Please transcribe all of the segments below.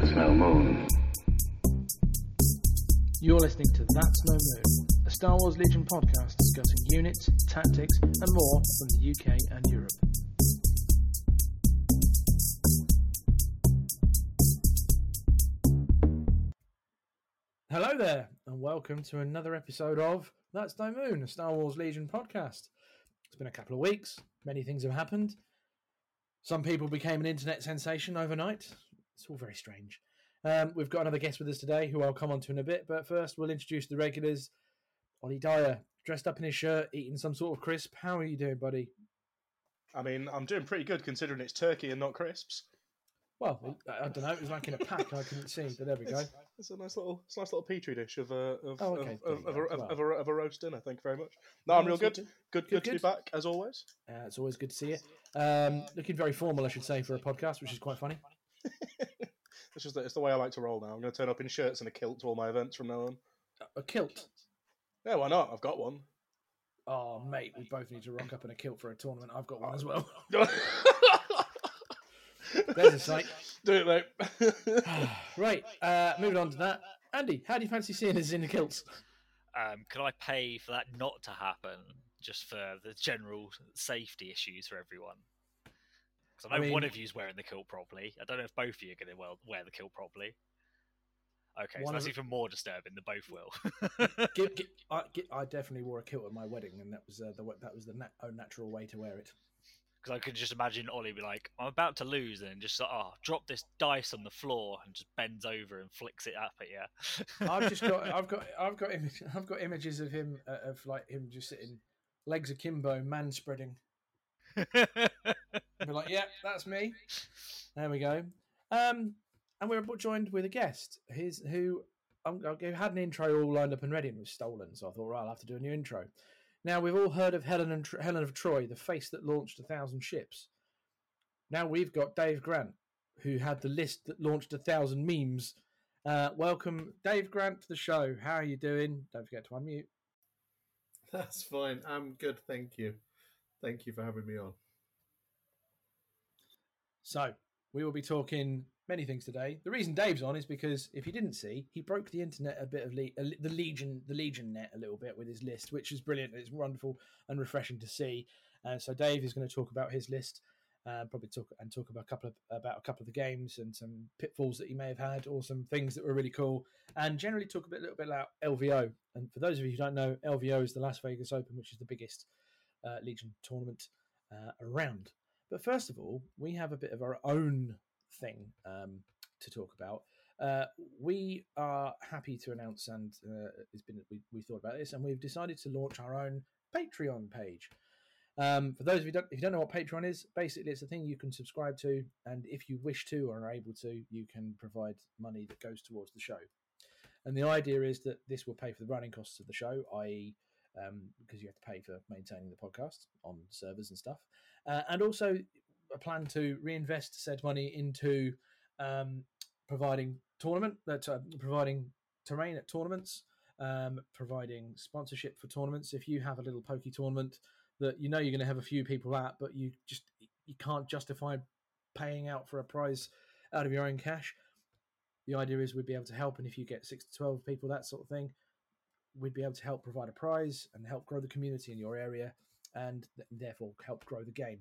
That's No Moon. You're listening to That's No Moon, a Star Wars Legion podcast discussing units, tactics, and more from the UK and Europe. Hello there, and welcome to another episode of That's No Moon, a Star Wars Legion podcast. It's been a couple of weeks, many things have happened. Some people became an internet sensation overnight. It's all very strange. Um, we've got another guest with us today who I'll come on to in a bit, but first we'll introduce the regulars. Ollie Dyer, dressed up in his shirt, eating some sort of crisp. How are you doing, buddy? I mean, I'm doing pretty good considering it's turkey and not crisps. Well, I don't know. It was like in a pack. I couldn't see, but there we go. It's, it's a nice little, it's a nice little petri dish of a of, Oh, okay, of, of, of, a, Well. of, a, of, a, roast dinner. Thank you very much. No, I'm real good. Good, good, Good, to be back as always. Uh, it's always good to see you. Um, looking very formal, I should say, for a podcast, which is quite funny. It's just that it's the way I like to roll now. I'm going to turn up in shirts and a kilt to all my events from now on. A kilt. Yeah, why not? I've got one. Oh, mate, we both need to rock up in a kilt for a tournament. I've got one as well. There's a sight. Do it, mate. right, uh, moving on to that. Andy, how do you fancy seeing us in the kilts? um, can I pay for that not to happen just for the general safety issues for everyone? Because I I know one mean- of you's wearing the kilt properly. I don't know if both of you are going to well, wear the kilt properly. Okay, so that's of- even more disturbing. The both will. Gi- gi- I, gi- I definitely wore a kilt at my wedding, and that was uh, the that was the nat- natural way to wear it. Because I could just imagine Ollie be like, "I'm about to lose," and just like, "Oh, drop this dice on the floor," and just bends over and flicks it up at you. I've just got I've got I've got image, I've got images of him uh, of like him just sitting legs akimbo, man spreading. Be like, yeah, that's me. There we go. Um, and we're joined with a guest. His who um, had an intro all lined up and ready and was stolen. So I thought, right, I'll have to do a new intro. Now we've all heard of Helen and Helen of Troy, the face that launched a thousand ships. Now we've got Dave Grant, who had the list that launched a thousand memes. Uh, welcome, Dave Grant, to the show. How are you doing? Don't forget to unmute. That's fine. I'm good, thank you. Thank you for having me on. So we will be talking many things today. The reason Dave's on is because if you didn't see, he broke the internet a bit of le- a the Legion the Legion net a little bit with his list, which is brilliant. It's wonderful and refreshing to see. And so Dave is going to talk about his list, uh, probably talk and talk about a couple of about a couple of the games and some pitfalls that he may have had, or some things that were really cool, and generally talk a bit, little bit about LVO. And for those of you who don't know, LVO is the Las Vegas Open, which is the biggest uh, Legion tournament uh, around. But first of all, we have a bit of our own thing um, to talk about. Uh, we are happy to announce, and uh, it's been we, we thought about this, and we've decided to launch our own Patreon page. Um, for those of you don't, if you don't know what Patreon is, basically it's a thing you can subscribe to, and if you wish to or are able to, you can provide money that goes towards the show. And the idea is that this will pay for the running costs of the show, i.e., um, because you have to pay for maintaining the podcast on servers and stuff, uh, and also a plan to reinvest said money into um, providing tournament, that uh, providing terrain at tournaments, um, providing sponsorship for tournaments. If you have a little pokey tournament that you know you're going to have a few people at, but you just you can't justify paying out for a prize out of your own cash. The idea is we'd be able to help, and if you get six to twelve people, that sort of thing, we'd be able to help provide a prize and help grow the community in your area, and th- therefore help grow the game.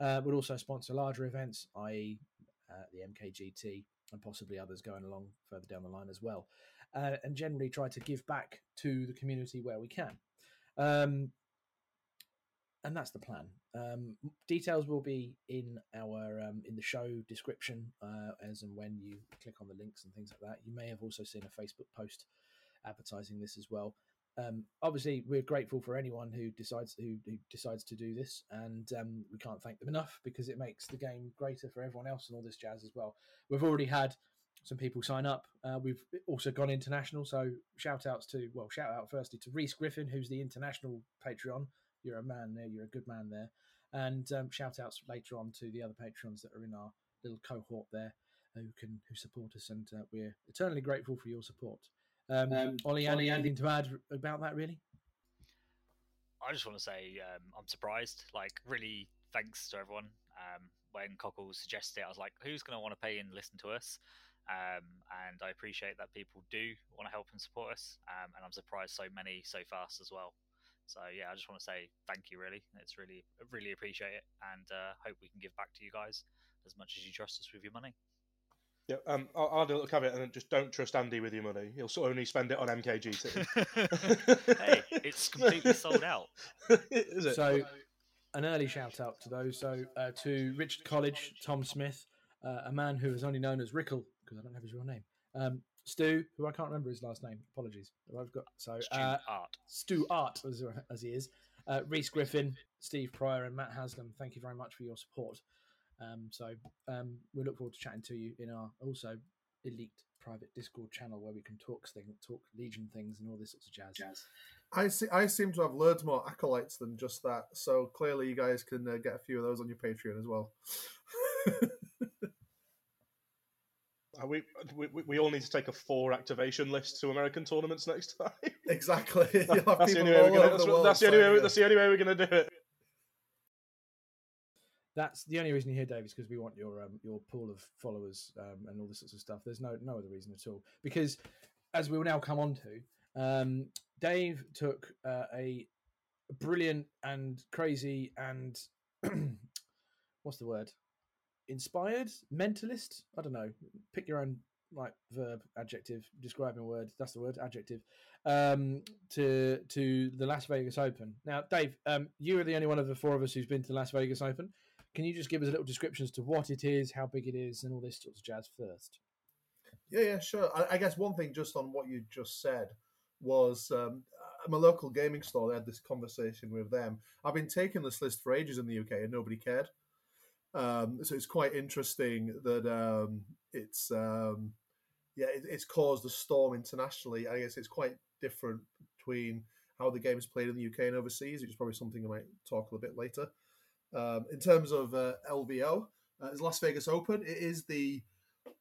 Uh, we'd also sponsor larger events, i.e., uh, the MKGT and possibly others going along further down the line as well, uh, and generally try to give back to the community where we can. Um, and that's the plan. Um, details will be in our um, in the show description uh, as and when you click on the links and things like that. You may have also seen a Facebook post advertising this as well. Um, obviously, we're grateful for anyone who decides who, who decides to do this, and um, we can't thank them enough because it makes the game greater for everyone else and all this jazz as well. We've already had some people sign up. Uh, we've also gone international, so shout outs to well, shout out firstly to Reese Griffin, who's the international Patreon. You're a man there. You're a good man there. And um, shout outs later on to the other patrons that are in our little cohort there who can who support us, and uh, we're eternally grateful for your support. Um, Um, Ollie, Ollie, Andy, anything to add about that? Really? I just want to say um, I'm surprised. Like, really, thanks to everyone. Um, when Cockle suggested it, I was like, "Who's going to want to pay and listen to us?" Um, and I appreciate that people do want to help and support us. Um, and I'm surprised so many so fast as well. So yeah, I just want to say thank you. Really, it's really really appreciate it, and uh, hope we can give back to you guys as much as you trust us with your money. Yeah, um, I'll, I'll do a little caveat and just don't trust Andy with your money. He'll sort of only spend it on MKGT. hey, it's completely sold out. Is it? So, an early shout out to those. So, uh, to Richard College, Tom Smith, uh, a man who is only known as Rickle because I don't have his real name. Um, Stu, who I can't remember his last name. Apologies. I've got so Stu uh, Art. Stu Art as, as he is. Uh, Reese Griffin, Steve Pryor, and Matt Haslam. Thank you very much for your support. Um, so um, we look forward to chatting to you in our also elite private Discord channel where we can talk thing, talk Legion things and all this sorts of jazz. Jazz. I see. I seem to have loads more acolytes than just that. So clearly, you guys can uh, get a few of those on your Patreon as well. Uh, we, we we all need to take a four activation list to American tournaments next time. exactly. That's the only way we're gonna. That's, the world that's the only way. That's the only way we're gonna do it. That's the only reason you're here, Dave, is because we want your um, your pool of followers um, and all this sorts of stuff. There's no no other reason at all. Because as we will now come on to, um, Dave took uh, a brilliant and crazy and what's the word? Inspired mentalist. I don't know. Pick your own like verb, adjective, describing word. That's the word, adjective. Um, to to the Las Vegas Open. Now, Dave, um, you are the only one of the four of us who's been to the Las Vegas Open. Can you just give us a little description as to what it is, how big it is, and all this sorts of jazz first? Yeah, yeah, sure. I, I guess one thing just on what you just said was um, my local gaming store. I had this conversation with them. I've been taking this list for ages in the UK, and nobody cared. Um, so it's quite interesting that um, it's um, yeah, it, it's caused a storm internationally. I guess it's quite different between how the game is played in the UK and overseas, which is probably something I might talk a bit later. Um, in terms of uh, LVO, uh, it's Las Vegas Open. It is the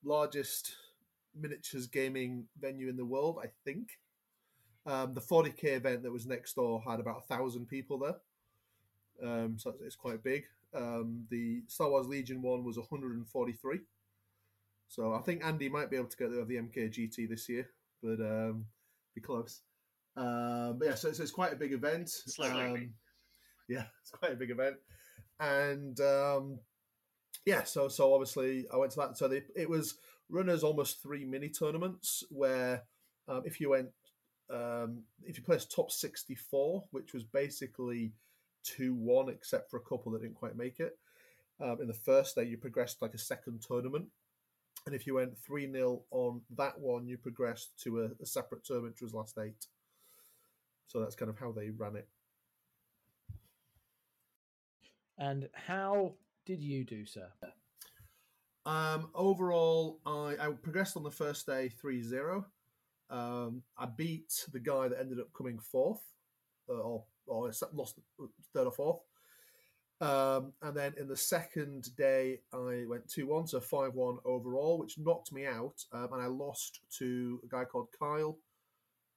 largest miniatures gaming venue in the world, I think. Um, the 40k event that was next door had about a thousand people there, um, so it's, quite big. Um, the Star Wars Legion one was 143. So I think Andy might be able to get the, the MKGT this year, but um, be close. Um, but yeah, so it's, it's quite a big event. Slowly. Yeah, it's quite a big event, and um, yeah, so so obviously I went to that. So they, it was run as almost three mini tournaments where um, if you went um, if you placed top 64 which was basically 2-1 except for a couple that didn't quite make it um, in the first day you progressed like a second tournament. And if you went 3-0 on that one you progressed to a, a separate tournament which was last eight. So that's kind of how they ran it And how did you do, sir? Um, overall, I, I progressed on the first day 3 0. Um, I beat the guy that ended up coming fourth, uh, or, or lost third or fourth. Um, and then in the second day, I went 2 1, so 5 1 overall, which knocked me out. Um, and I lost to a guy called Kyle,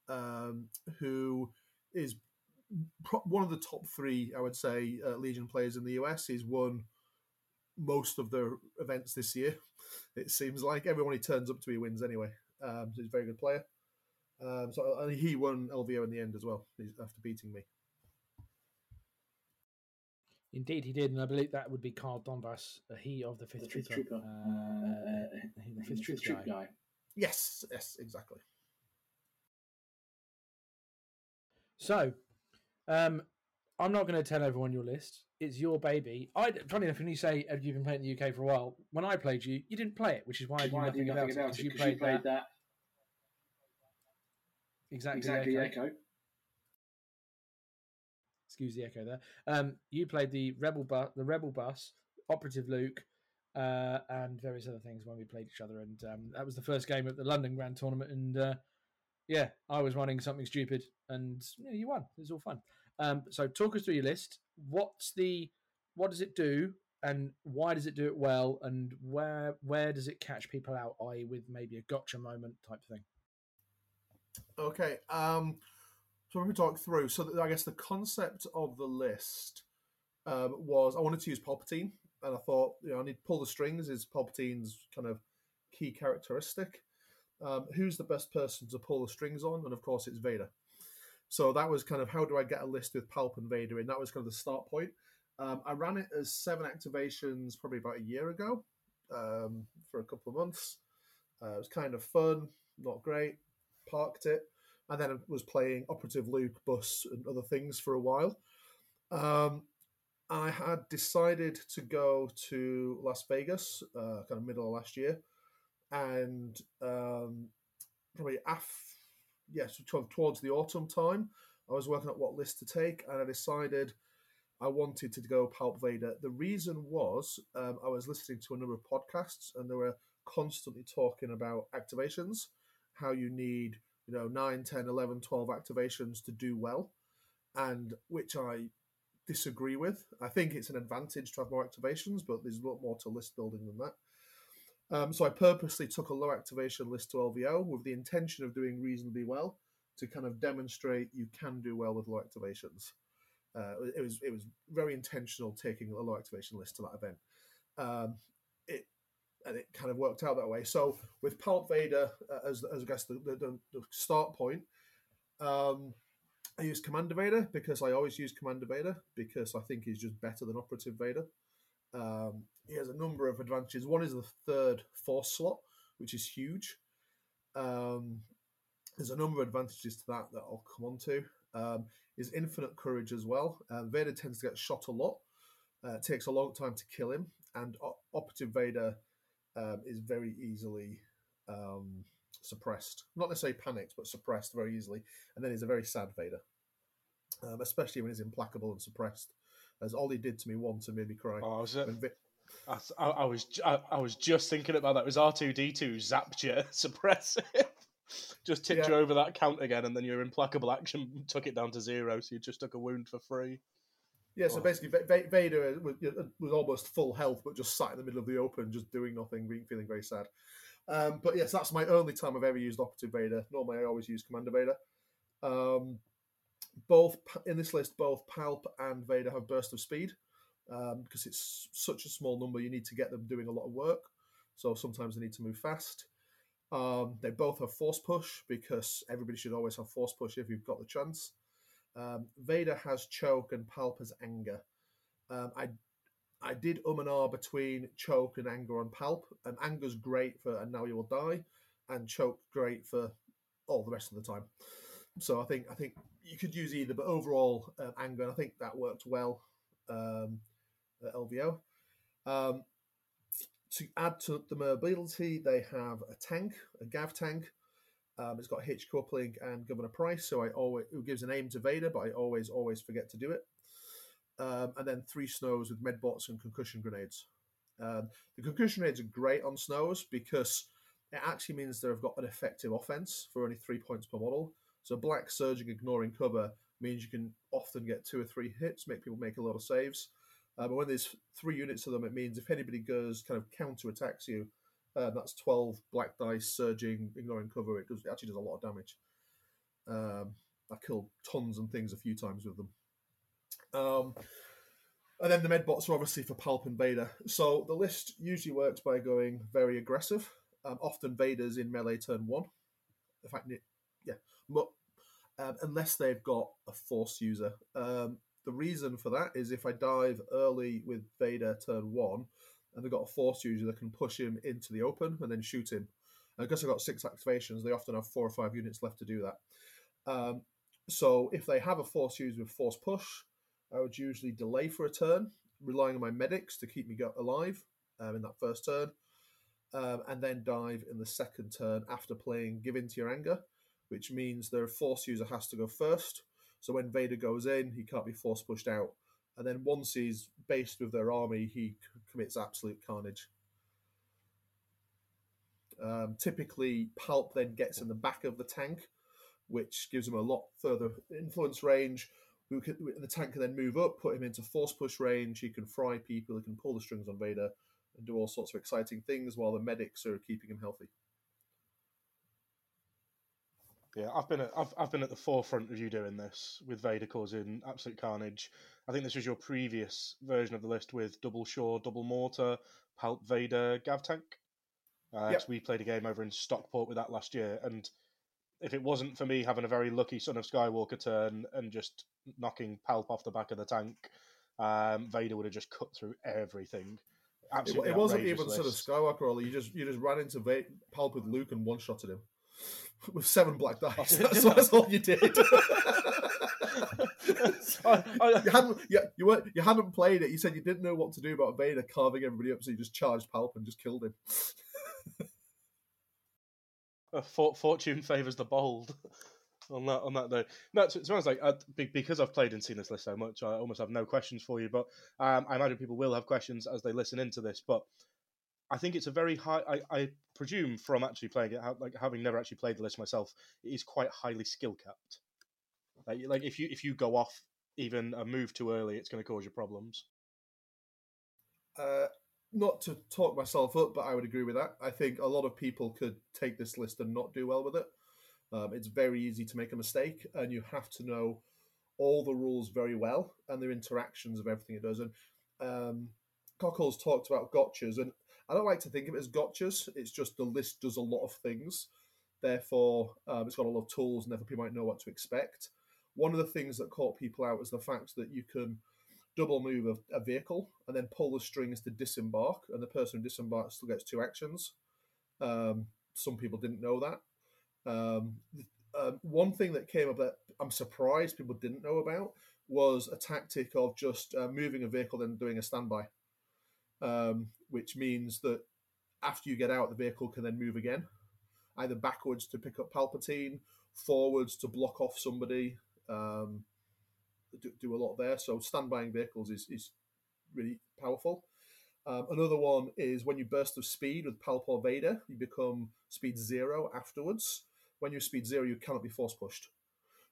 um, who is one of the top three, I would say, uh, Legion players in the US. He's won most of the events this year. It seems like everyone he turns up to, he wins anyway. Um, so he's a very good player. Um, so and he won LVO in the end as well after beating me. Indeed, he did, and I believe that would be Carl Donbass, uh, he of the Fifth, The fifth Trooper, trooper. uh, Uh, the the Fifth Troop troop guy. guy. Yes, yes, exactly. So, um, I'm not going to tell everyone your list. It's your baby. I, funny enough, when you say you've been playing in the UK for a while, when I played you, you didn't play it, which is why I knew Why nothing, about, nothing about 'cause it? You played, you played that, that exactly, exactly Echo. echo. Excuse the echo there. Um, you played the rebel bus, the rebel bus, operative Luke, uh, and various other things when we played each other. And um, that was the first game at the London Grand Tournament. And uh, yeah, I was running something stupid, and yeah, you won. It was all fun. Um, so talk us through your list. What's the what does it do, and why does it do it well, and where where does it catch people out? I.e., with maybe a gotcha moment type thing. Okay. Um, so me talk through. So I guess the concept of the list um, was I wanted to use Palpatine, and I thought you know I need to pull the strings. Is Palpatine's kind of key characteristic. Um, who's the best person to pull the strings on? And of course, it's Vader. So that was kind of how do I get a list with Palp and Vader in? That was kind of the start point. Um, I ran it as seven activations probably about a year ago um, for a couple of months. Uh, it was kind of fun, not great. Parked it, and then was playing Operative Luke, Bus, and other things for a while. Um, I had decided to go to Las Vegas, uh, kind of middle of last year, and um, probably af- yes, towards the autumn time, I was working out what list to take, and I decided I wanted to go Palp Vader. The reason was um, I was listening to a number of podcasts, and they were constantly talking about activations, how you need you know 9 10 11 12 activations to do well and which i disagree with. I think it's an advantage to have more activations, but there's a lot more to list building than that. Um, so I purposely took a low activation list to LVO with the intention of doing reasonably well to kind of demonstrate you can do well with low activations. Uh, it was it was very intentional taking a low activation list to that event. Um, it and it kind of worked out that way. So with Palp Vader uh, as, as I guess the, the, the start point, um, I use Commander Vader because I always use Commander Vader because I think he's just better than Operative Vader. Um, he has a number of advantages. One is the third force slot, which is huge. Um, there's a number of advantages to that that I'll come on to. Um, is infinite courage as well. Um, Vader tends to get shot a lot. Uh, takes a long time to kill him, and o- Operative Vader um, is very easily um, suppressed. Not necessarily panicked, but suppressed very easily. And then he's a very sad Vader, um, especially when he's implacable and suppressed, as Ollie did to me once and made me cry. Oh, was it? I, I, I was I, I was just thinking about that. It was R two D two zapped you, suppress it, just tipped Yeah. you over that count again, and then your implacable action took it down to zero, so you just took a wound for free. Yeah, so Oh. basically, Va- Va- Vader was, was almost full health, but just sat in the middle of the open, just doing nothing, being feeling very sad. Um, but yes, that's my only time I've ever used Operative Vader. Normally, I always use Commander Vader. Um, both in this list, both Palp and Vader have burst of speed um, because it's such a small number. You need to get them doing a lot of work, so sometimes they need to move fast. Um, they both have force push because everybody should always have force push if you've got the chance. Um, Vader has choke and Palp has anger. Um, I I did um and ah between choke and anger on Palp, and anger's great for and now you will die, and choke great for all the rest of the time. So I think I think you could use either, but overall um, anger, I think that worked well um, at LVO. Um, to add to the mobility, they have a tank, a Gav tank. Um, it's got hitch coupling and Governor Pryce, so I always it gives an aim to Vader, but I always always forget to do it. Um, and then three snows with medbots and concussion grenades. Um, the concussion grenades are great on snows because it actually means they've got an effective offense for only three points per model. So black surging, ignoring cover means you can often get two or three hits, make people make a lot of saves. Uh, but when there's three units of them, it means if anybody goes kind of counter attacks you, uh, that's 12 black dice surging, ignoring cover. It, does, it actually does a lot of damage. Um, I killed tons and things a few times with them. Um, and then the medbots are obviously for Palp and Vader. So the list usually works by going very aggressive. Um, often Vader's in melee turn one. In fact, yeah, um, unless they've got a force user. Um, the reason for that is if I dive early with Vader turn one, and they've got a force user that can push him into the open and then shoot him. And because I've got six activations, they often have four or five units left to do that. Um, so if they have a force user with force push, I would usually delay for a turn, relying on my medics to keep me alive um, in that first turn, um, and then dive in the second turn after playing Give In to Your Anger, which means their force user has to go first. So when Vader goes in, he can't be force pushed out. And then once he's based with their army, he commits absolute carnage. Um, typically, Palp then gets in the back of the tank, which gives him a lot further influence range. Can, the tank can then move up, put him into force push range. He can fry people. He can pull the strings on Vader and do all sorts of exciting things while the medics are keeping him healthy. Yeah, I've been at I've, I've been at the forefront of you doing this with Vader causing absolute carnage. I think this was your previous version of the list with double shore, double mortar, Palp Vader, Gav tank. Uh, Yep. We played a game over in Stockport with that last year, and if it wasn't for me having a very lucky Son of Skywalker turn and just knocking Palp off the back of the tank, um, Vader would have just cut through everything. It, Absolutely it wasn't outrageous even sort of. Skywalker Ollie. You just you just ran into Va- Palp with Luke and one shotted him with seven black dice. That's, that's all you did. You hadn't you, you weren't you hadn't played it. You said you didn't know what to do about Vader carving everybody up, so you just charged Palp and just killed him. Uh, for, fortune favors the bold. on that, on that note, no. Be honest, like because I've played and seen this list so much, I almost have no questions for you. But um, I imagine people will have questions as they listen into this. But I think it's a very high. I, I presume from actually playing it, like having never actually played the list myself, it is quite highly skill capped. Like, like if you if you go off even a move too early, it's going to cause you problems. Uh, not to talk myself up, but I would agree with that. I think a lot of people could take this list and not do well with it. Um, it's very easy to make a mistake, and you have to know all the rules very well and their interactions of everything it does. And um, Cockles talked about gotchas, and I don't like to think of it as gotchas. It's just the list does a lot of things. Therefore, um, it's got a lot of tools, and therefore people might know what to expect. One of the things that caught people out was the fact that you can double move a, a vehicle and then pull the strings to disembark, and the person who disembarks still gets two actions. Um, some people didn't know that. Um, um, one thing that came up that I'm surprised people didn't know about was a tactic of just uh, moving a vehicle and doing a standby, um, which means that after you get out, the vehicle can then move again, either backwards to pick up Palpatine, forwards to block off somebody. Um, do, do a lot there. So standbying vehicles is, is really powerful. Um, another one is when you burst of speed with Palp or Vader, you become speed zero afterwards. When you're speed zero, you cannot be force pushed.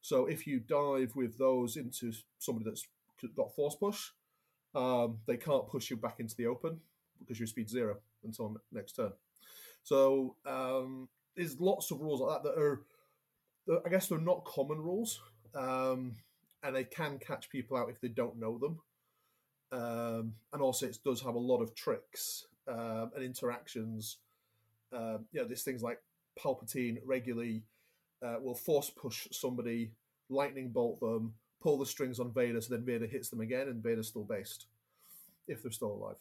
So if you dive with those into somebody that's got force push, um, they can't push you back into the open because you're speed zero until next turn. So um, there's lots of rules like that that are, that I guess, they're not common rules, um, and they can catch people out if they don't know them um, and also it does have a lot of tricks um, and interactions. Um, you know, there's things like Palpatine regularly uh, will force push somebody, lightning bolt them, pull the strings on Vader, so then Vader hits them again, and Vader's still based if they're still alive.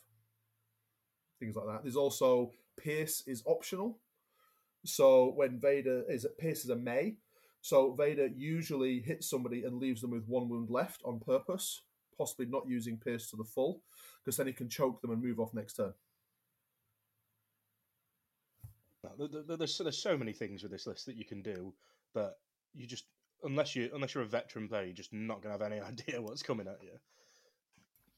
Things like that. There's also Pierce is optional. So when Vader is Pierce is a May, so Vader usually hits somebody and leaves them with one wound left on purpose possibly not using Pierce to the full, because then he can choke them and move off next turn. There's there's so many things with this list that you can do, but you just unless you unless you're a veteran player, you're just not gonna have any idea what's coming at you.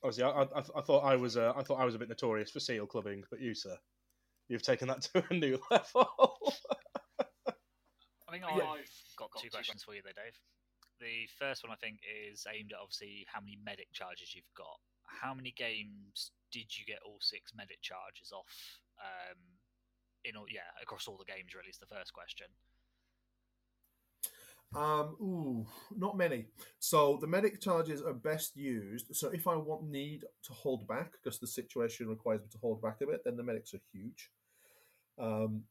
Obviously, I, I, I thought I was uh, I thought I was a bit notorious for seal clubbing, but you, sir, you've taken that to a new level. I think Yeah. I've got two questions for you there, Dave. The first one I think is aimed at obviously how many medic charges you've got. How many games did you get all six medic charges off? Um, in all, yeah, across all the games. Really, is the first question. Um, ooh, not many. So the medic charges are best used. So if I want need to hold back because the situation requires me to hold back a bit, then the medics are huge. Um,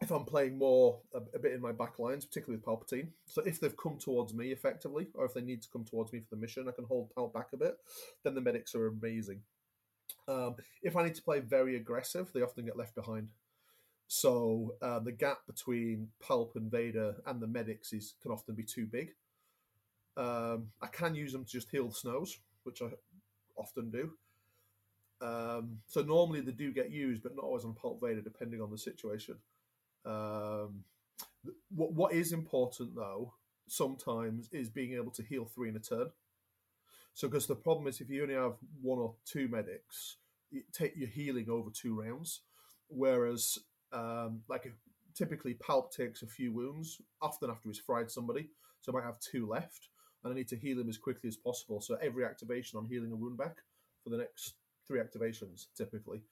if I'm playing more a, a bit in my back lines, particularly with Palpatine, so if they've come towards me effectively, or if they need to come towards me for the mission, I can hold Pal back a bit. Then the medics are amazing. Um, if I need to play very aggressive, they often get left behind. So uh, the gap between Palp and Vader and the medics is can often be too big. Um, I can use them to just heal the snows, which I often do. Um, so normally they do get used, but not always on Palp Vader, depending on the situation. Um, what what is important though sometimes is being able to heal three in a turn. So because the problem is if you only have one or two medics, you take your healing over two rounds, whereas um, like if, typically Palp takes a few wounds often after he's fried somebody, so I might have two left, and I need to heal him as quickly as possible. So every activation, I'm healing a wound back for the next three activations typically.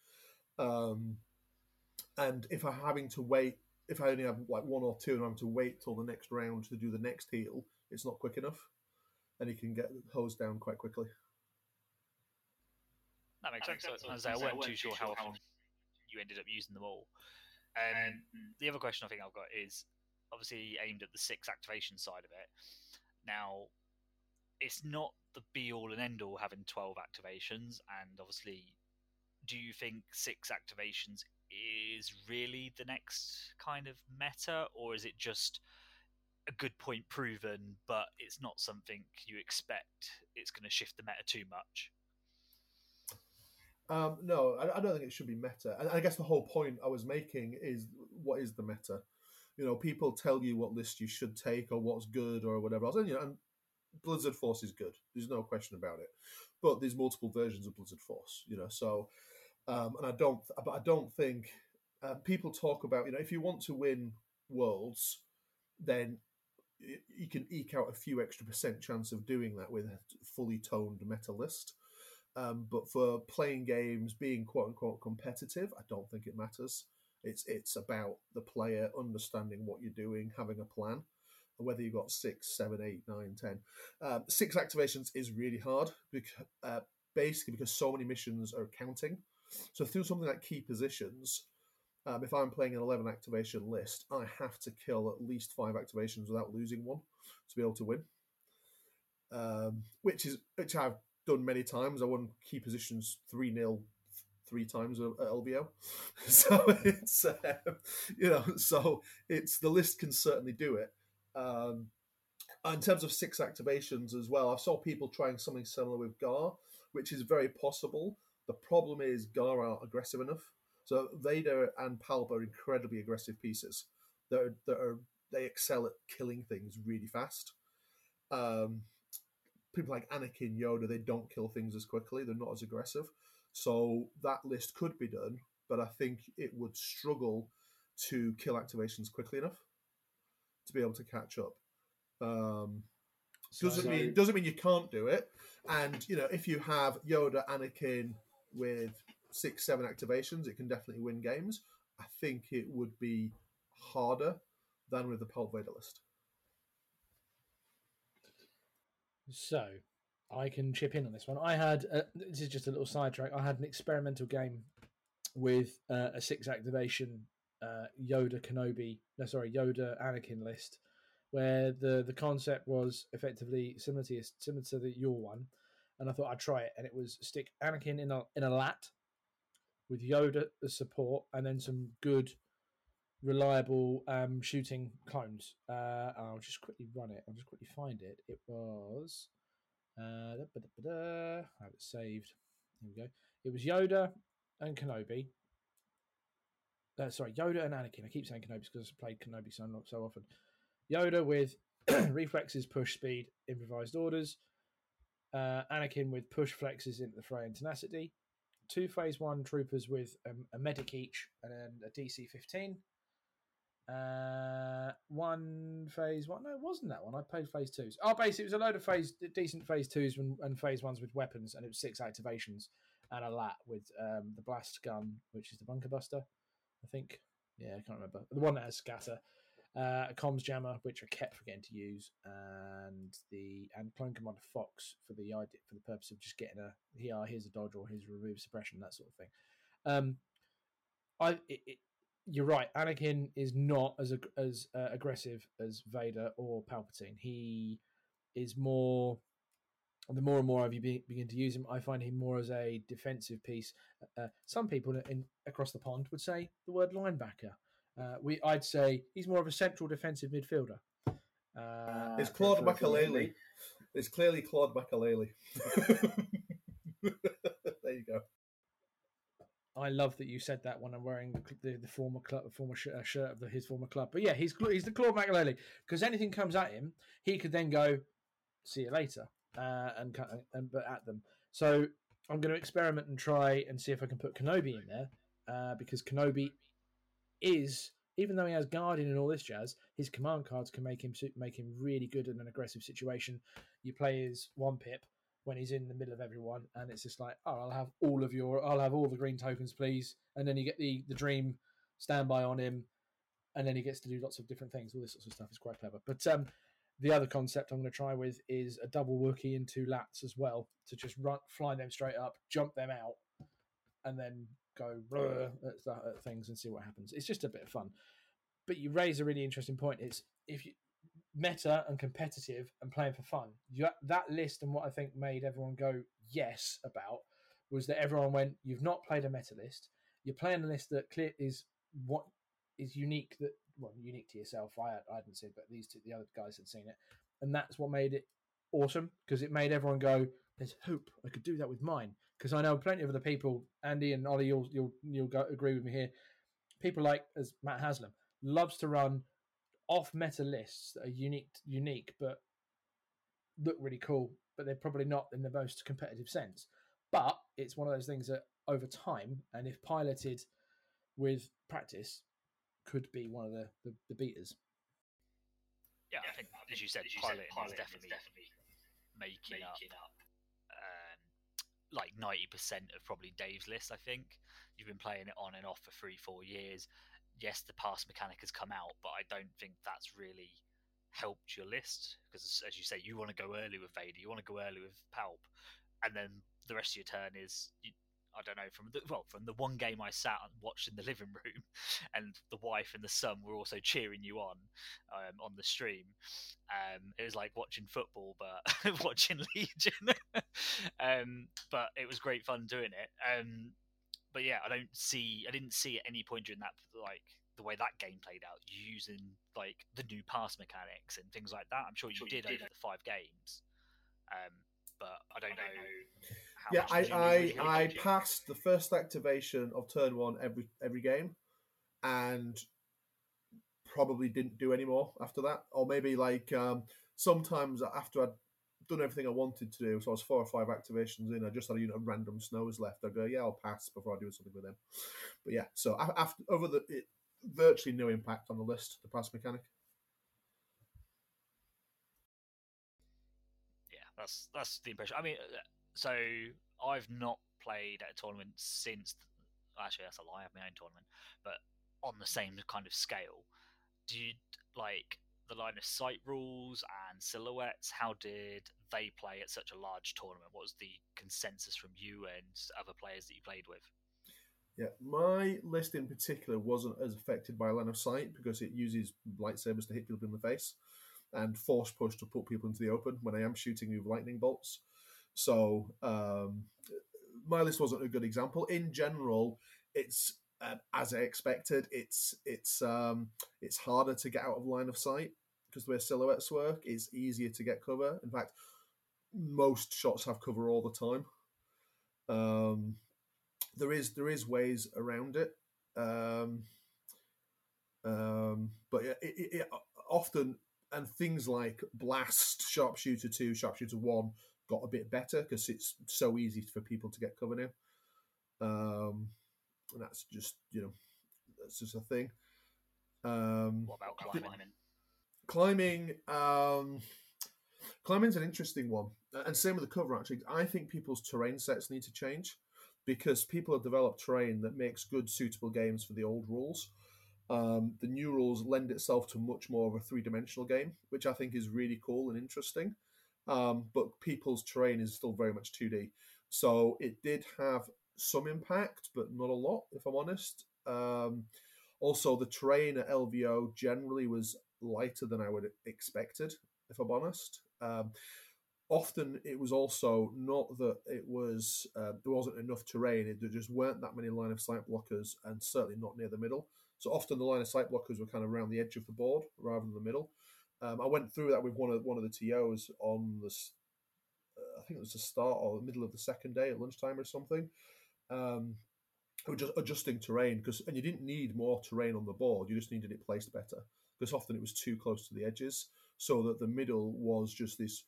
Um, and if I'm having to wait, if I only have like one or two, and I'm to wait till the next round to do the next heal, it's not quick enough, and he can get hosed down quite quickly. That makes sense. As I say, I weren't too sure how often you ended up using them all. And the other question I think I've got is obviously aimed at the six activation side of it. Now, it's not the be all and end all having 12 activations, and obviously, do you think six activations is really the next kind of meta, or is it just a good point proven, but it's not something you expect it's going to shift the meta too much? Um, no, I, I, don't think it should be meta. And I guess the whole point I was making is what is the meta? You know, people tell you what list you should take or what's good or whatever else. And, you know, and Blizzard Force is good. There's no question about it. But there's multiple versions of Blizzard Force, you know. So, um, and I don't, but I don't think uh, people talk about, you know, if you want to win worlds, then you can eke out a few extra percent chance of doing that with a fully toned meta list. Um, but for playing games, being quote unquote competitive, I don't think it matters. It's it's about the player understanding what you're doing, having a plan. Whether you've got six, seven, eight, nine, ten, um, six activations is really hard because uh, basically because so many missions are counting. So through something like key positions, um, if I'm playing an 11 activation list, I have to kill at least five activations without losing one to be able to win. Um, which is which I've done many times. I won key positions 3 0 three times at LVO. So it's, uh, you know, so it's the list can certainly do it. Um, in terms of six activations as well, I saw people trying something similar with Gar, which is very possible. The problem is Gar aren't aggressive enough. So Vader and Palp are incredibly aggressive pieces. That are, that are they excel at killing things really fast. Um, people like Anakin, Yoda, they don't kill things as quickly. They're not as aggressive. So that list could be done, but I think it would struggle to kill activations quickly enough to be able to catch up. Um, doesn't so, mean doesn't mean you can't do it. And you know, if you have Yoda, Anakin with six, seven activations, it can definitely win games. I think it would be harder than with the Palp Vader list. So, I can chip in on this one. I had a, this is just a little sidetrack. I had an experimental game with uh, a six activation uh, Yoda Kenobi, no sorry Yoda Anakin list, where the the concept was effectively similar to similar to the, your one, and I thought I'd try it, and it was stick Anakin in a in a lat with Yoda as support, and then some good reliable um, shooting clones. Uh, I'll just quickly run it. I'll just quickly find it. It was uh, I have it saved. Here we go. It was Yoda and Kenobi. Uh, sorry, Yoda and Anakin. I keep saying Kenobi because I've played Kenobi so not so often. Yoda with reflexes, push, speed, improvised orders. Uh, Anakin with push, flexes into the fray and tenacity. Two phase one troopers with um, a medic each and a DC 15. Uh, one phase one. No, it wasn't that one. I played phase twos. Oh, basically, it was a load of phase decent phase twos and, and phase ones with weapons, and it was six activations and a lat with um, the blast gun, which is the bunker buster, I think. Yeah, I can't remember the one that has scatter, uh, a comms jammer, which I kept forgetting to use, and the and clone commander Fox for the idea for the purpose of just getting a here here's a dodge or here's a remove suppression that sort of thing. Um, I it, it, you're right. Anakin is not as as uh, aggressive as Vader or Palpatine. He is more. The more and more I've be, begin to use him, I find him more as a defensive piece. Uh, some people in, across the pond would say the word linebacker. Uh, we, I'd say he's more of a central defensive midfielder. Uh, it's Claude Makélélé. It's clearly Claude Makélélé. there you go. I love that you said that when I'm wearing the, the, the former club, former sh- uh, shirt of the, his former club. But yeah, he's he's the Claude Makélélé because anything comes at him, he could then go, "See you later," uh, and and but at them. So I'm going to experiment and try and see if I can put Kenobi in there uh, because Kenobi is even though he has guardian and all this jazz, his command cards can make him make him really good in an aggressive situation. You play his one pip when he's in the middle of everyone, and it's just like, oh, I'll have all of your, I'll have all the green tokens, please, and then you get the the dream standby on him, and then he gets to do lots of different things. All this sort of stuff is quite clever. But um, the other concept I'm going to try with is a double Wookie and two lats as well to just run, fly them straight up, jump them out, and then go at, at things and see what happens. It's just a bit of fun. But you raise a really interesting point. It's if you meta and competitive and playing for fun. You, that list and what I think made everyone go yes about was that everyone went, "You've not played a meta list. You're playing a list that clear is what is unique that well unique to yourself. I I hadn't seen, but these two the other guys had seen it, and that's what made it awesome because it made everyone go, "There's hope. I could do that with mine." Because I know plenty of other people, Andy and Ollie, you'll you'll you'll go, agree with me here. People like as Matt Haslam loves to run off meta lists that are unique, unique, but look really cool, but they're probably not in the most competitive sense. But it's one of those things that over time, and if piloted with practice, could be one of the, the, the beaters. Yeah, I think as you said, as you piloting, said, piloting is definitely, definitely making, making up, up um, like ninety percent of probably Dave's list. I think you've been playing it on and off for three, four years. Yes, the pass mechanic has come out, but I don't think that's really helped your list because, as you say, you want to go early with Vader, you want to go early with Palp, and then the rest of your turn is you, I don't know from the well from the one game I sat and watched in the living room, and the wife and the son were also cheering you on um, on the stream. Um, it was like watching football, but watching Legion. um, but it was great fun doing it. But yeah, I don't see I didn't see at any point during that like the way that game played out using like the new pass mechanics and things like that. I'm sure you sure did, you did over the five games. Um, but I don't, I don't know. know yeah, I I, I passed the first activation of turn one every every game, and probably didn't do any more after that, or maybe like um, sometimes after I'd done everything I wanted to do, so I was four or five activations in, I just had you know random snows left. I go, yeah, I'll pass before I do something with them. But yeah, so after over the it, virtually no impact on the list, the pass mechanic. Yeah, that's that's the impression. I mean, uh, so I've not played at a tournament since. Actually, that's a lie. I have my own tournament, but on the same kind of scale. Do you like the line of sight rules and silhouettes? How did they play at such a large tournament? What was the consensus from you and other players that you played with? Yeah, my list in particular wasn't as affected by line of sight because it uses lightsabers to hit people in the face and force push to put people into the open when I am shooting with lightning bolts. So um, my list wasn't a good example. In general, it's uh, as I expected. It's it's um, it's harder to get out of line of sight because the way silhouettes work, it's easier to get cover. In fact, most shots have cover all the time. Um, there is there is ways around it, um, um, but it, it, it often and things like blast, sharpshooter two, sharpshooter one got a bit better because it's so easy for people to get cover now. Um, and that's just you know that's just a thing. Um, what about climbing? Climbing, um, climbing's an interesting one, and same with the cover. Actually, I think people's terrain sets need to change because people have developed terrain that makes good, suitable games for the old rules. Um, the new rules lend itself to much more of a three-dimensional game, which I think is really cool and interesting. Um, but people's terrain is still very much 2D. So it did have some impact, but not a lot, if I'm honest. Um, also, the terrain at LVO generally was lighter than I would have expected, if I'm honest. Um, often it was also not that it was uh, there wasn't enough terrain; it, there just weren't that many line of sight blockers, and certainly not near the middle. So often the line of sight blockers were kind of around the edge of the board rather than the middle. Um, I went through that with one of one of the TOs on this. Uh, I think it was the start or the middle of the second day at lunchtime or something. Um, we just adjusting terrain because, and you didn't need more terrain on the board. You just needed it placed better because often it was too close to the edges, so that the middle was just this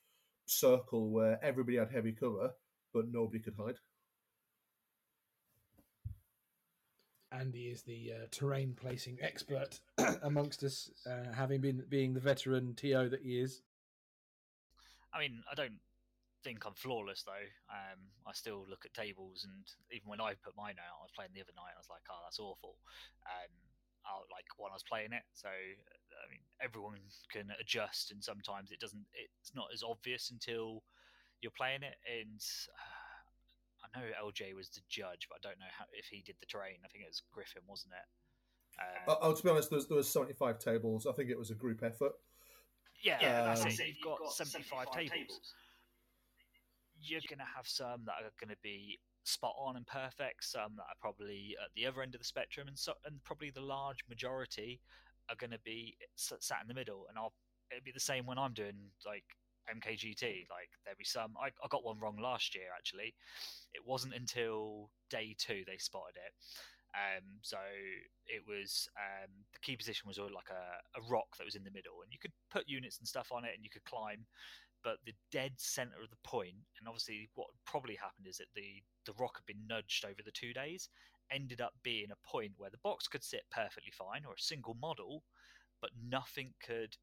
circle where everybody had heavy cover, but nobody could hide. Andy is the uh, terrain placing expert amongst us, uh, having been being the veteran TO that he is. I mean, I don't think I'm flawless though. Um, I still look at tables, and even when I put mine out, I was playing the other night. I was like, "Oh, that's awful." Um, I, like when I was playing it, so I mean, everyone can adjust, and sometimes it doesn't. It's not as obvious until you're playing it, and uh, I I know LJ was the judge, but I don't know how, if he did the terrain. I think it was Griffin, wasn't it? Uh, oh, to be honest, there was, there was 75 tables. I think it was a group effort. Yeah, yeah that's um, it. You've got, got 75, 75 tables. tables. You're going to have some that are going to be spot on and perfect, some that are probably at the other end of the spectrum, and so and probably the large majority are going to be sat in the middle. And I'll it'd be the same when I'm doing like MKGT. Like there'd be some. I, I got one wrong last year actually. It wasn't until day two they spotted it. Um, so it was um, the key position was like a, a rock that was in the middle, and you could put units and stuff on it, and you could climb. But the dead center of the point, and obviously what probably happened is that the the rock had been nudged over the two days, ended up being a point where the box could sit perfectly fine, or a single model, but nothing could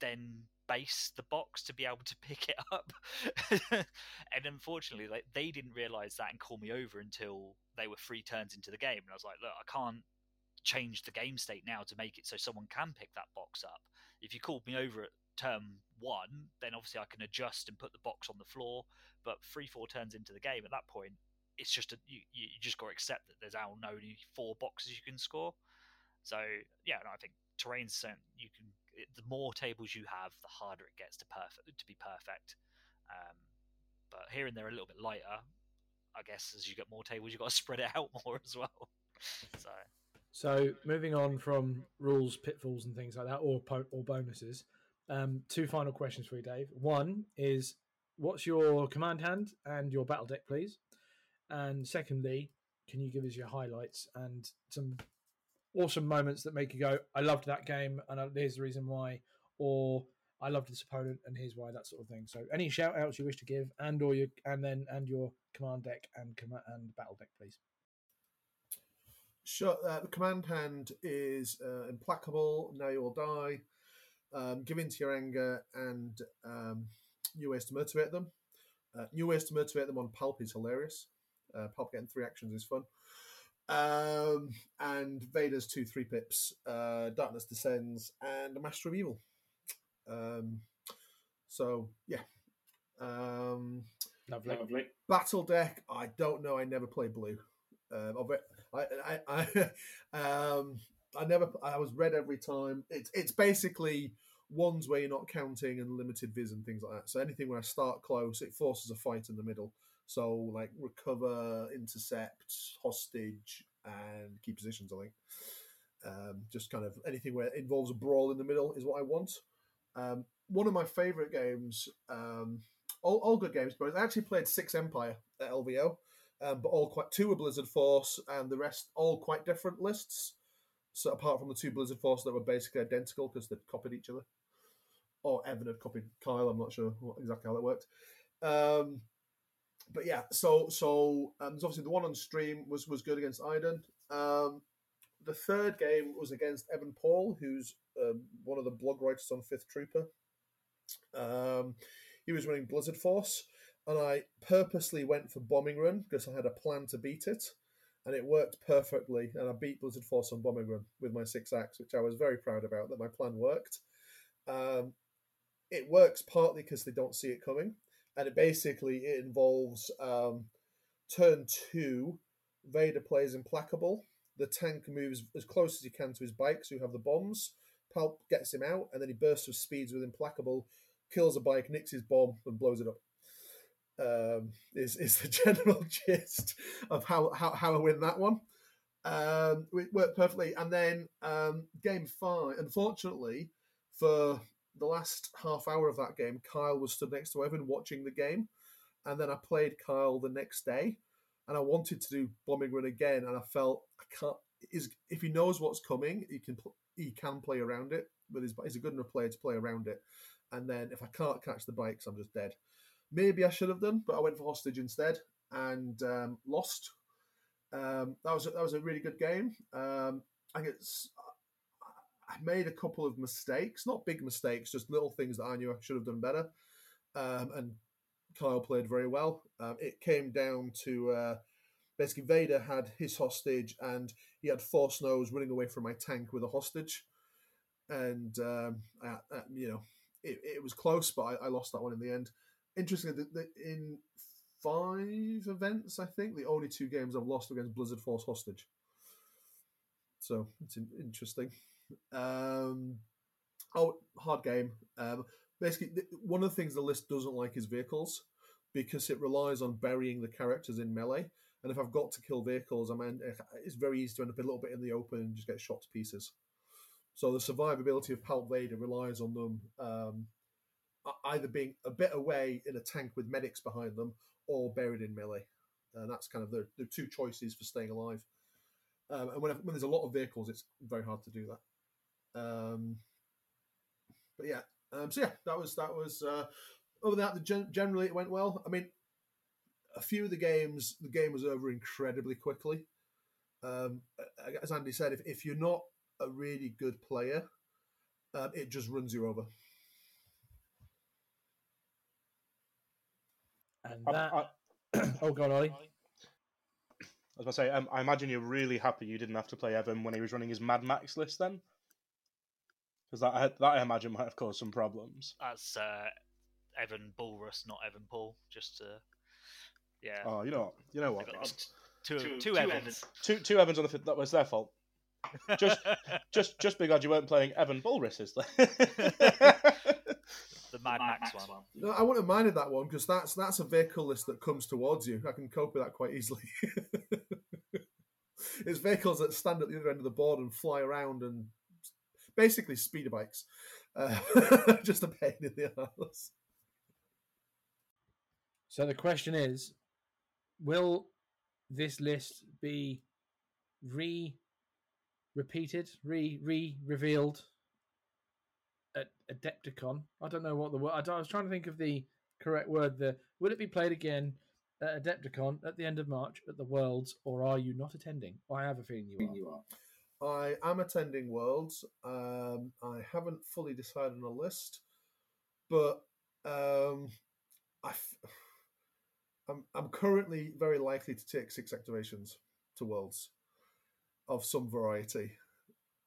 then base the box to be able to pick it up. and unfortunately, like they didn't realize that and call me over until they were three turns into the game. And I was like, look, I can't change the game state now to make it so someone can pick that box up. If you called me over at turn one, then obviously I can adjust and put the box on the floor. But three, four turns into the game, at that point, it's just a, you, you just got to accept that there's only four boxes you can score. So yeah, no, I think terrain's you can the more tables you have, the harder it gets to perfect to be perfect. Um, but here and there a little bit lighter. I guess as you get more tables, you've got to spread it out more as well. so, so moving on from rules, pitfalls, and things like that, or or bonuses. Um, two final questions for you, Dave. One is, what's your command hand and your battle deck, please? And secondly, can you give us your highlights and some awesome moments that make you go, I loved that game, and here's the reason why, or I loved this opponent, and here's why, that sort of thing. So, any shout outs you wish to give, and or your and then and your command deck and command and battle deck, please. Sure. Uh, the command hand is uh, implacable. Now you will die. Um, give in to your anger and um, new ways to motivate them. Uh, new ways to motivate them on Palp is hilarious. Uh, Palp getting three actions is fun. Um, and Vader's two three pips, uh, Darkness Descends, and a Master of Evil. Um, so yeah. Um, lovely. lovely. Battle deck. I don't know. I never play blue. Um, I, I, I, um, I never. I was red every time. It's it's basically ones where you're not counting and limited vis and things like that. So anything where I start close, it forces a fight in the middle. So like recover, intercept, hostage, and key positions. I think um, just kind of anything where it involves a brawl in the middle is what I want. Um, one of my favorite games, um, all, all good games, but I actually played Six Empire at LVO, um, but all quite two were Blizzard Force, and the rest all quite different lists. So apart from the two Blizzard Force that were basically identical because they'd copied each other, or Evan had copied Kyle. I'm not sure what, exactly how that worked. Um, but yeah, so so um, there's obviously the one on stream was was good against Iden. Um, the third game was against Evan Paul, who's um, one of the blog writers on Fifth Trooper. Um, he was running Blizzard Force, and I purposely went for Bombing Run because I had a plan to beat it, and it worked perfectly. And I beat Blizzard Force on Bombing Run with my six axe, which I was very proud about. That my plan worked. Um, it works partly because they don't see it coming, and it basically it involves um, turn two. Vader plays implacable. The tank moves as close as he can to his bike, so you have the bombs. Palp gets him out, and then he bursts with speeds with implacable, kills a bike, nicks his bomb, and blows it up. Um, is is the general gist of how how, how I win that one. Um, it worked perfectly, and then um, game five. Unfortunately, for the last half hour of that game, Kyle was stood next to Evan watching the game, and then I played Kyle the next day, and I wanted to do bombing run again, and I felt I can't. Is if he knows what's coming, he can he can play around it, but he's, he's a good enough player to play around it. And then if I can't catch the bikes, I'm just dead. Maybe I should have done, but I went for hostage instead and um, lost. Um, that was that was a really good game. Um, I it's I made a couple of mistakes, not big mistakes, just little things that I knew I should have done better. Um, and Kyle played very well. Um, it came down to uh, basically Vader had his hostage, and he had Force Nose running away from my tank with a hostage. And um, I, you know, it, it, was close, but I, I, lost that one in the end. Interestingly, in five events, I think. The only two games I've lost against Blizzard Force Hostage. So it's interesting. Um, oh, hard game. Um, basically, one of the things the list doesn't like is vehicles because it relies on burying the characters in melee. And if I've got to kill vehicles, I mean, it's very easy to end up a little bit in the open and just get shot to pieces. So the survivability of Palp Vader relies on them um, either being a bit away in a tank with medics behind them or buried in melee. And that's kind of the, the two choices for staying alive. Um, and when, when, there's a lot of vehicles, it's very hard to do that. Um, but yeah, um, so yeah, that was that was. Uh, other than that, gen- generally it went well. I mean, a few of the games, the game was over incredibly quickly. Um, as Andy said, if, if you're not a really good player, um, it just runs you over. And that. I, I, oh, God, Ollie. I was going to say, um, I imagine you're really happy you didn't have to play Evan when he was running his Mad Max list then? Because that, that I imagine might have caused some problems. That's uh, Evan Bullrus, not Evan Paul. Just to, yeah. Oh, you know what? You know what? Two, two, two Evans. Two, two Evans on the that was their fault. Just, just, just because you weren't playing Evan Bullrus, is there? the Mad Max, Max one. No, I wouldn't have minded that one because that's that's a vehicle list that comes towards you. I can cope with that quite easily. it's vehicles that stand at the other end of the board and fly around and basically speeder bikes. Uh, just a pain in the ass. So the question is, will this list be re repeated, re re revealed at Adepticon? I don't know what the word. I, was trying to think of the correct word. There will it be played again at Adepticon at the end of March at the Worlds, or are you not attending? I have a feeling you are. You are. I am attending Worlds. Um, I haven't fully decided on a list, but um, I. I'm, I'm currently very likely to take six activations to Worlds of some variety.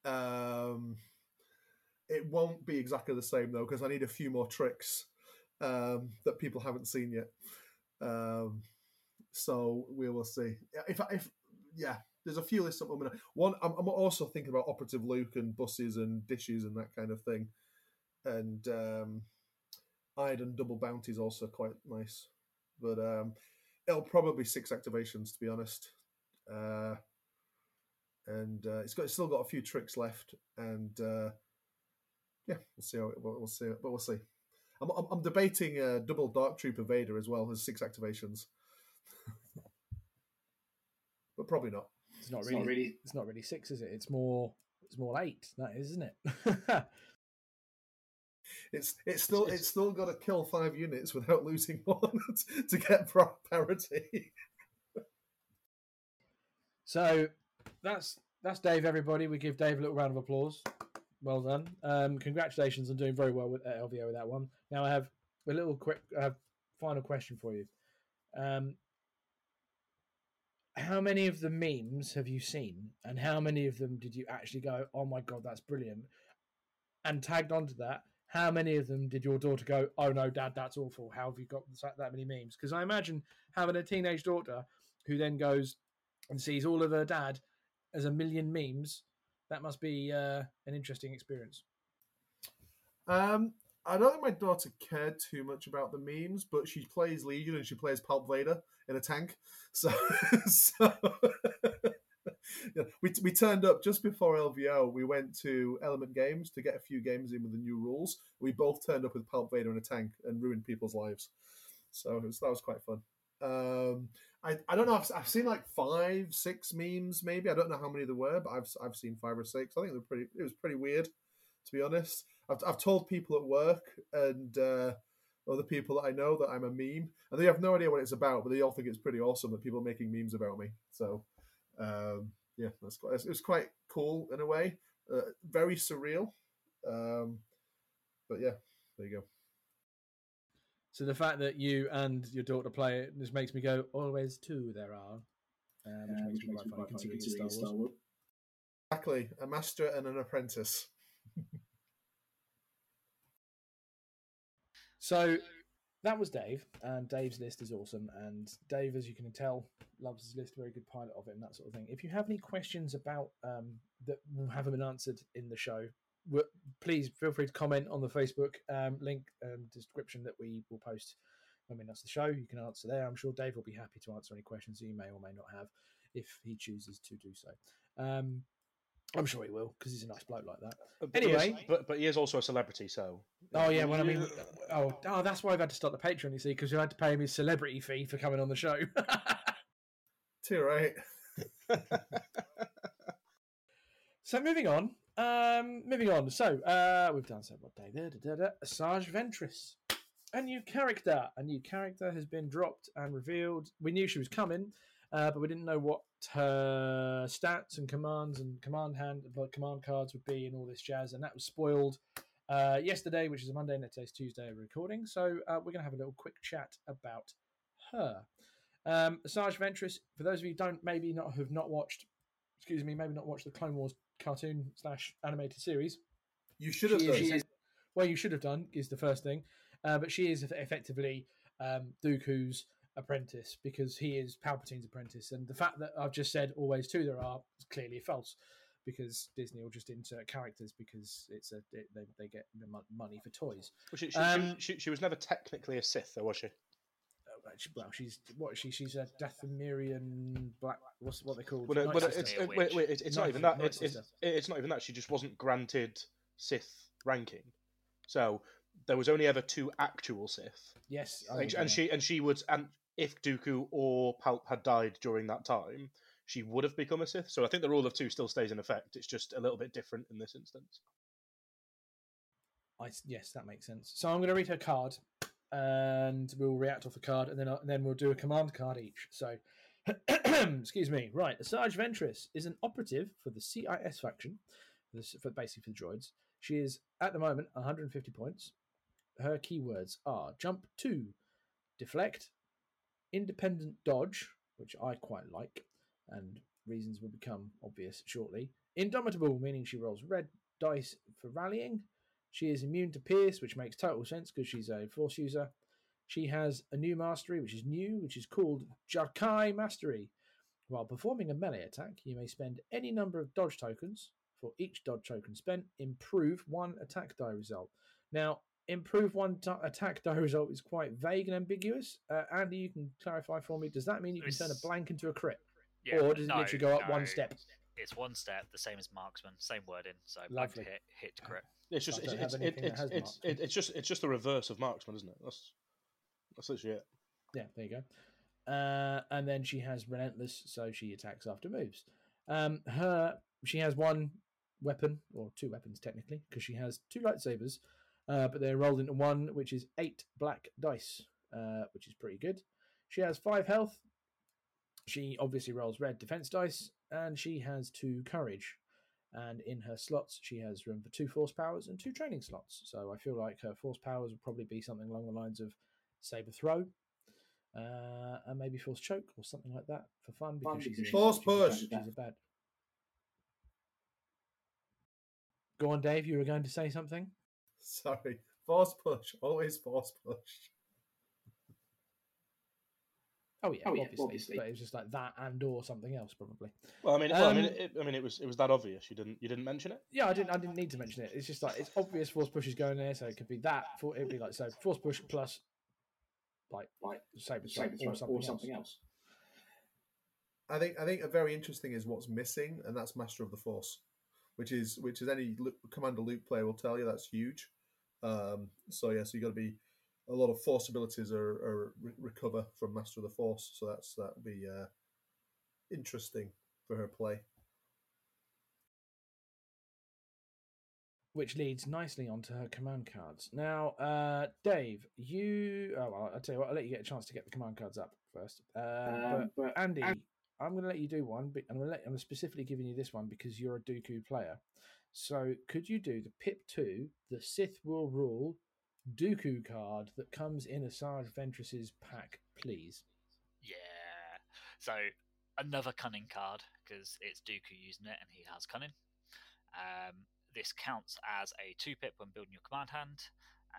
Um, it won't be exactly the same though, because I need a few more tricks um, that people haven't seen yet. Um, so we will see. If if yeah, there's a few lists up. I'm one. I'm, I'm also thinking about operative Luke and buses and dishes and that kind of thing, and um, and double bounty is also quite nice but um, it'll probably six activations to be honest. Uh, and uh, it's got it's still got a few tricks left, and uh, yeah, we'll see how it, we'll, we'll see, but we'll see. I'm, I'm, I'm debating uh, double Dark Trooper Vader as well as six activations, but probably not. It's not, it's really, not really. It's not really six, is it? It's more. It's more eight. That is, isn't it? It's it's still it's still got to kill five units without losing one to get parity. so that's that's Dave. Everybody, we give Dave a little round of applause. Well done. Um, congratulations on doing very well with uh, LVO with that one. Now I have a little quick uh, final question for you. Um, how many of the memes have you seen, and how many of them did you actually go, "Oh my god, that's brilliant"? And tagged onto that, how many of them did your daughter go, "Oh no, Dad, that's awful"? How have you got that many memes? Because I imagine having a teenage daughter who then goes and sees all of her dad as a million memes. That must be uh, an interesting experience. Um, I don't think my daughter cared too much about the memes, but she plays Legion and she plays Palp Vader in a tank. So, so yeah, we, we turned up just before LVO. We went to Element Games to get a few games in with the new rules. We both turned up with Palp Vader in a tank and ruined people's lives. So was, that was quite fun. Um, I, I don't know. I've, I've seen like five, six memes, maybe. I don't know how many there were, but I've I've seen five or six. I think they're pretty. It was pretty weird, to be honest. I've I've told people at work and uh, other people that I know that I'm a meme, and they have no idea what it's about, but they all think it's pretty awesome that people are making memes about me. So um, yeah, that's quite, it was quite cool in a way, uh, very surreal. Um, but yeah, there you go. So the fact that you and your daughter play it just makes me go, always two there are, which, uh, makes, which me makes me quite funny considering Star Wars. Exactly, a master and an apprentice. so that was Dave, and Dave's list is awesome. And Dave, as you can tell, loves his list. Very good pilot of it, and that sort of thing. If you have any questions about um, that haven't been answered in the show, please feel free to comment on the Facebook um, link and description that we will post when we announce the show. You can answer there. I'm sure Dave will be happy to answer any questions that you may or may not have if he chooses to do so. Um, I'm sure he will because he's a nice bloke like that. But he is- Anyway. but but he is also a celebrity, so. Oh yeah, well I mean, oh, oh that's why I've had to start the Patreon. You see, because we had to pay him his celebrity fee for coming on the show. Tier eight. so moving on, um, moving on. So uh, we've done so what day there? Asajj Ventress, a new character. A new character has been dropped and revealed. We knew she was coming, uh, but we didn't know what her stats and commands and command hand, like command cards would be, and all this jazz. And that was spoiled uh, yesterday, which is a Monday, and today's Tuesday recording. So uh, we're going to have a little quick chat about her. Um, Asajj Ventress, for those of you don't maybe not have not watched, excuse me, maybe not watched the Clone Wars cartoon slash animated series. You should have She done. she is- well, you should have done is the first thing, uh, but she is effectively um, Dooku's apprentice because he is Palpatine's apprentice, and the fact that I've just said always two there are is clearly false because Disney will just insert characters because it's a it, they, they get money for toys. Well, she, she, Um, she, she, she was never technically a Sith, though, was she? Uh, she- Well, she's what she? She's a Dathomirian black. What's what they call? Well, no, but it's, it, wait, wait, it's, it's not Night- even that. Night It's, it's, it's not even that. She just wasn't granted Sith ranking. So there was only ever two actual Sith, yes, and, and she and she would and if Dooku or Palp had died during that time, she would have become a Sith. So I think the rule of two still stays in effect. It's just a little bit different in this instance. I, yes, that makes sense. So I'm going to read her card, and we'll react off the card, and then uh, and then we'll do a command card each. So, excuse me. Right, Asajj Ventress is an operative for the CIS faction, this for basically for the droids. She is at the moment 150 points. Her keywords are jump two, deflect, independent dodge, which I quite like, and reasons will become obvious shortly. Indomitable, meaning she rolls red dice for rallying. She is immune to Pierce, which makes total sense because she's a Force user. She has a new mastery, which is new, which is called Jarkai Mastery. While performing a melee attack, you may spend any number of dodge tokens. For each dodge token spent, improve one attack die result. Now, improve one ta- attack die result is quite vague and ambiguous. Uh, Andy, you can clarify for me. Does that mean you can turn a blank into a crit? Yeah, or does it no, literally go up no, one step? It's one step, the same as marksman, same wording. So blank Lovely. hit, hit crit. It's just it's it's, it, it's, it's, it, it's just it's just the reverse of marksman, isn't it? That's that's literally it. Yeah, there you go. Uh, and then she has relentless, so she attacks after moves. Um, her she has one weapon or two weapons technically because she has two lightsabers, uh, but they're rolled into one, which is eight black dice, uh, which is pretty good. She has five health. She obviously rolls red defense dice, and she has two courage. And in her slots, she has room for two force powers and two training slots. So I feel like her force powers would probably be something along the lines of saber throw, uh, and maybe force choke or something like that for fun because Fun she's, a- Force she's push. She's a bad. Go on, Dave. You were going to say something. Sorry. Force push. Always force push. Oh yeah, Oh, yeah, obviously, obviously. But it was just like that and or something else probably. Well, I mean, well, I mean, Um, it, I mean, it was it was that obvious. You didn't you didn't mention it. Yeah, I didn't. I didn't need to mention it. It's just like it's obvious force push is going there, so it could be that. For it'd be like so force push plus like Like saber saber throw throw or something, else. I think I think a very interesting is what's missing, and that's Master of the Force, which is which is any Luke, Commander Luke player will tell you that's huge. Um, so yeah, so you got to be a lot of Force abilities are, are re- recover from Master of the Force. So that's that will be uh, interesting for her play. which leads nicely onto her command cards. Now, uh, Dave, you. Oh, well, I'll tell you what. I'll let you get a chance to get the command cards up first. Um, Um, but but Andy, An- I'm going to let you do one. But I'm going to let. I'm specifically giving you this one because you're a Dooku player. So, could you do the Pip Two, the Sith will rule Dooku card that comes in Asajj Ventress's pack, please? Yeah. So another cunning card because it's Dooku using it and he has cunning. Um, this counts as a two pip when building your command hand,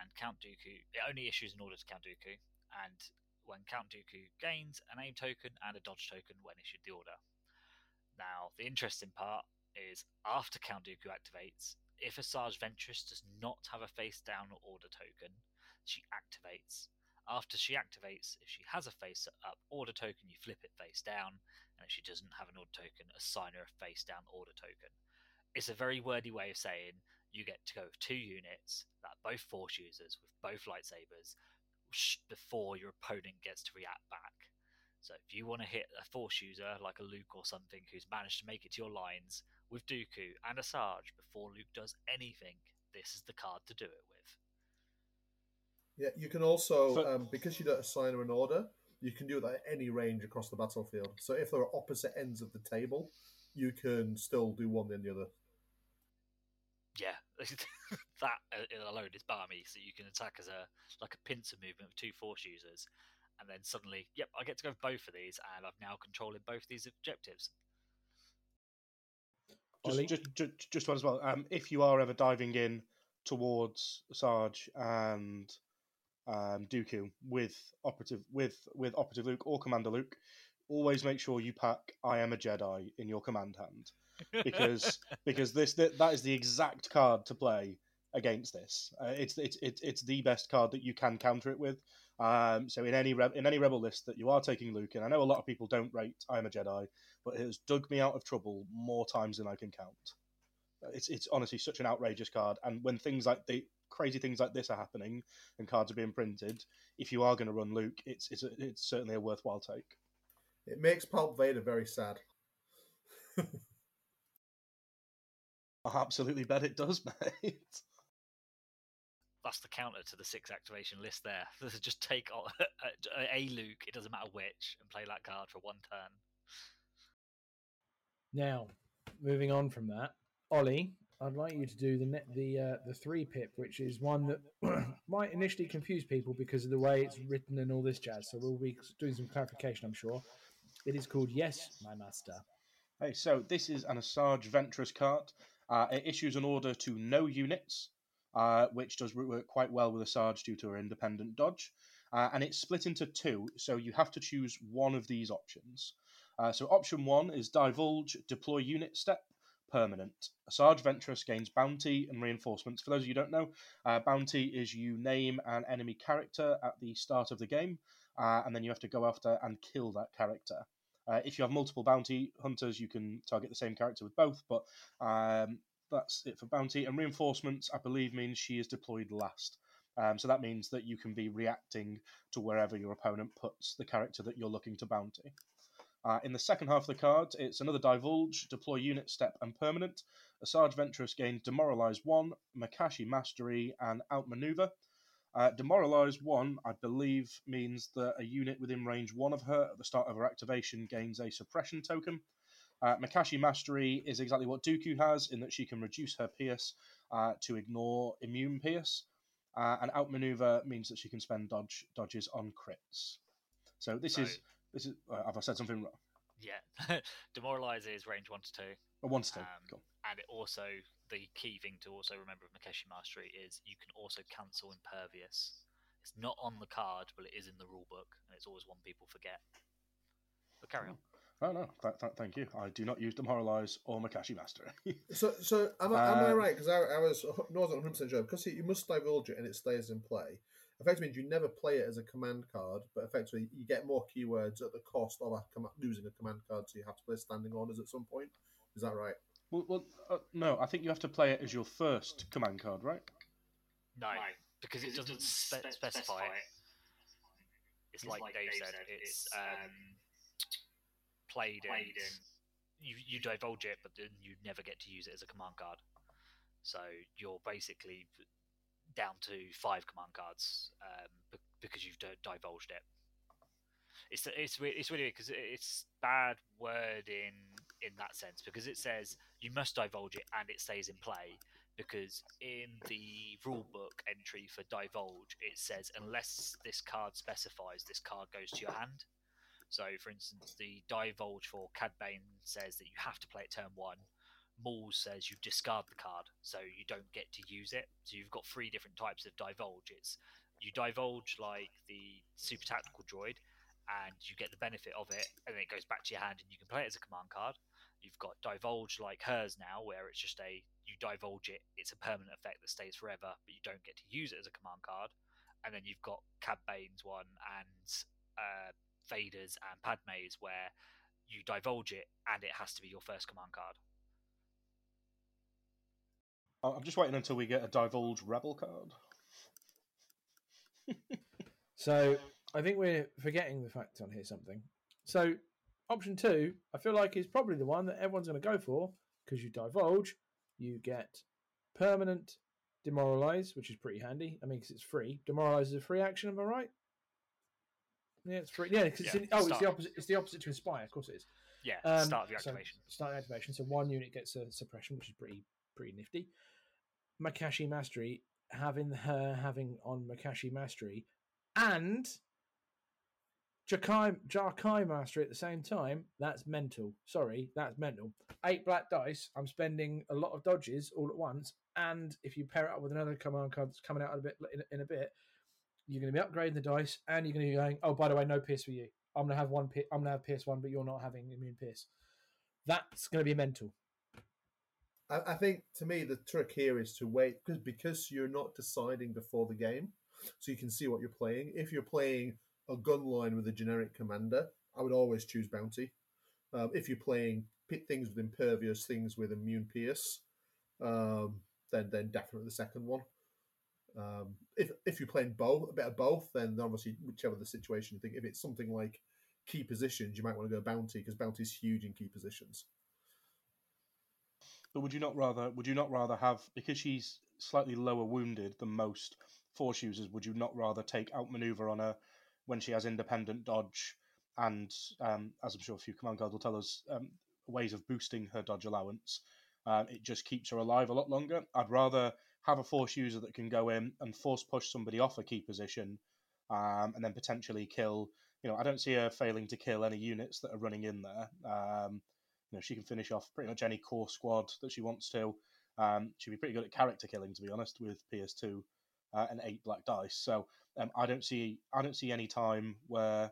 and Count Dooku it only issues an order to Count Dooku, and when Count Dooku gains an aim token and a dodge token when issued the order. Now, the interesting part is after Count Dooku activates, if Asajj Ventress does not have a face down order token, she activates. After she activates, if she has a face up order token, you flip it face down, and if she doesn't have an order token, assign her a face down order token. It's a very wordy way of saying you get to go with two units that both force users with both lightsabers before your opponent gets to react back. So if you want to hit a force user like a Luke or something who's managed to make it to your lines with Dooku and Asajj before Luke does anything, this is the card to do it with. Yeah, you can also So- um, because you don't assign her an order, you can do that at any range across the battlefield. So if there are opposite ends of the table, you can still do one then the other. Yeah, that uh, alone is balmy. So you can attack as a like a pincer movement with two force users, and then suddenly, yep, I get to go with both of these, and I've now controlling both of these objectives. Just, just, just, just one as well. Um, if you are ever diving in towards Asajj and um, Dooku with operative with with operative Luke or Commander Luke, always make sure you pack "I am a Jedi" in your command hand because because this that, that is the exact card to play against this. Uh, it's it's it's it's the best card that you can counter it with. Um, so in any re- in any rebel list that you are taking Luke, and I know a lot of people don't rate I am a Jedi, but it has dug me out of trouble more times than I can count. It's it's honestly such an outrageous card, and when things like the crazy things like this are happening and cards are being printed, if you are going to run Luke, it's it's a, it's certainly a worthwhile take. It makes Palp Vader very sad. I absolutely bet it does, mate. That's the counter to the six activation list. There, just take a Luke. It doesn't matter which, and play that card for one turn. Now, moving on from that, Ollie, I'd like you to do the net, the uh, the three pip, which is one that might initially confuse people because of the way it's written and all this jazz. So we'll be doing some clarification, I'm sure. It is called Yes, My Master. Hey, so this is an Asajj Ventress card. Uh, it issues an order to no units, uh, which does work quite well with Asajj due to her independent dodge. Uh, and it's split into two, so you have to choose one of these options. Uh, so option one is divulge, deploy unit step, permanent. Asajj Ventress gains bounty and reinforcements. For those of you who don't know, uh, bounty is you name an enemy character at the start of the game, uh, and then you have to go after and kill that character. Uh, if you have multiple bounty hunters, you can target the same character with both, but um, that's it for bounty. And reinforcements, I believe, means she is deployed last. Um, so that means that you can be reacting to wherever your opponent puts the character that you're looking to bounty. Uh, in the second half of the card, it's another divulge, deploy unit step, and permanent. Asajj Ventress gains demoralize one, Makashi mastery, and outmaneuver. Uh, demoralize one, I believe, means that a unit within range one of her at the start of her activation gains a suppression token. Uh, Makashi Mastery is exactly what Dooku has, in that she can reduce her Pierce uh, to ignore immune Pierce. Uh, and outmaneuver means that she can spend dodge dodges on crits. So this is this is. Uh, have I said something wrong? Yeah, demoralize is range one to two. I want to. Um, Cool. And it also the key thing to also remember with Makashi Mastery is you can also cancel impervious. It's not on the card, but it is in the rule book, and it's always one people forget. But carry on. Oh no, th- th- thank you. I do not use demoralize or Makashi Mastery. So, so am I, am I Um, right? Because I, I was no, I wasn't 100 percent sure. Because you must divulge it and it stays in play. Effectively means you never play it as a command card, but effectively you get more keywords at the cost of a com- losing a command card, so you have to play standing orders at some point. Is that right? well, well uh, no, I think you have to play it as your first command card, right? No, because it doesn't spe- specify it. It's like Dave said. It's um, played in. You you divulge it, but then you never get to use it as a command card. So you're basically down to five command cards um, because you've di- divulged it. It's it's it's really because it's bad wording in that sense because it says you must divulge it and it stays in play because in the rule book entry for divulge it says unless this card specifies this card goes to your hand so for instance the divulge for Cad Bane says that you have to play it turn one Maul's says you discard the card, so you don't get to use it. So you've got three different types of divulge. It's you divulge like the super tactical droid, and you get the benefit of it, and then it goes back to your hand, and you can play it as a command card. You've got divulge like hers now, where it's just a you divulge it, it's a permanent effect that stays forever, but you don't get to use it as a command card. And then you've got Cad Bane's one and uh, Vader's and Padme's, where you divulge it and it has to be your first command card. I- I'm just waiting until we get a divulge rebel card. So I think we're forgetting the fact on here something. So option two, I feel like is probably the one that everyone's going to go for because you divulge, you get permanent demoralize, which is pretty handy. I mean, because it's free. Demoralize is a free action. Am I right? Yeah, it's free. Yeah, because Yeah, it's in, oh, it's the opposite. It's the opposite to inspire. Of course, it is. Yeah, Um, start of your so activation. start the activation. So one unit gets a suppression, which is pretty pretty nifty. Makashi Mastery having her having on Makashi Mastery and Jakai Jarkai Mastery at the same time. That's mental. Sorry, that's mental. Eight black dice. I'm spending a lot of dodges all at once, and if you pair it up with another command card that's coming out a bit in, in a bit, you're going to be upgrading the dice, and you're going to be going. Oh, by the way, no pierce for you. I'm going to have one. I'm going to have pierce one, but you're not having immune pierce. That's going to be mental. I, I think to me the trick here is to wait because because you're not deciding before the game, so you can see what you're playing. If you're playing a gun line with a generic commander, I would always choose bounty. Um, if you're playing things with impervious, things with immune pierce, um, then then definitely the second one. Um, if if you're playing both, a bit of both, then obviously whichever the situation you think. If it's something like key positions, you might want to go bounty because bounty is huge in key positions. But would you not rather? Would you not rather have because she's slightly lower wounded than most force users? Would you not rather take outmaneuver on her when she has independent dodge and, um, as I'm sure a few command cards will tell us, um, ways of boosting her dodge allowance? Um, it just keeps her alive a lot longer. I'd rather have a force user that can go in and force push somebody off a key position, um, and then potentially kill. You know, I don't see her failing to kill any units that are running in there. Um, you know, she can finish off pretty much any core squad that she wants to. Um, she'd be pretty good at character killing, to be honest, with PS2 uh, and eight black dice. So um, I don't see I don't see any time where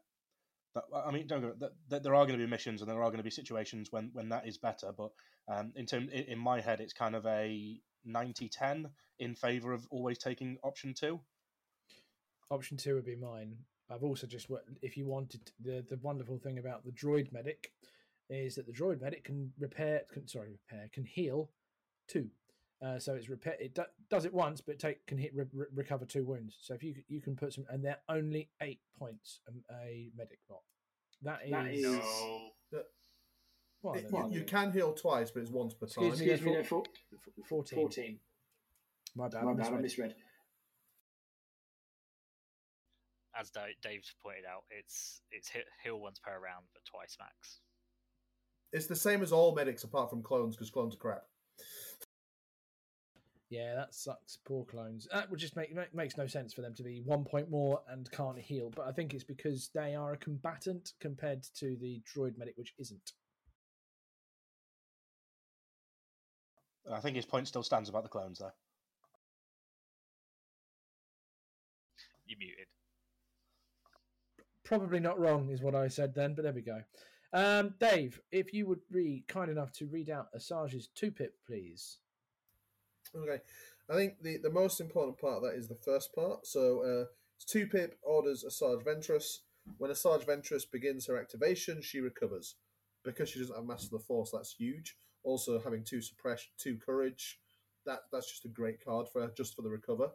that. I mean, don't go, that, that there are going to be missions and there are going to be situations when when that is better. But um, in term in, in my head, it's kind of a 90-10 in favor of always taking option two. Option two would be mine. I've also just wo- if you wanted the the wonderful thing about the droid medic is that the droid medic can repair can sorry repair can heal two. Uh, so it's repair. It do, does it once, but take can hit re, re- recover two wounds. So if you you can put some, and they're only eight points um, a medic bot. That is, That is. No. Well, It- you, you can heal twice, but it's once per time. Excuse me, Excuse me, yeah, no, four, 14. 14. My bad. My I bad, I misread. misread. As Da- Dave's pointed out, it's it's heal once per round, but twice max. It's the same as all medics apart from clones because clones are crap. Yeah, that sucks. Poor clones. That would just make, make makes no sense for them to be one point more and can't heal. But I think it's because they are a combatant compared to the droid medic, which isn't. I think his point still stands about the clones, though. You muted. Probably not wrong, is what I said then. But there we go. Um, Dave, if you would be kind enough to read out Asajj's two pip, please. Okay, I think the, the most important part of that is the first part. So, uh, two pip orders Asajj Ventress. When Asajj Ventress begins her activation, she recovers. Because she doesn't have Master of the Force, that's huge. Also, having two suppression, two courage, that that's just a great card for her, just for the recover.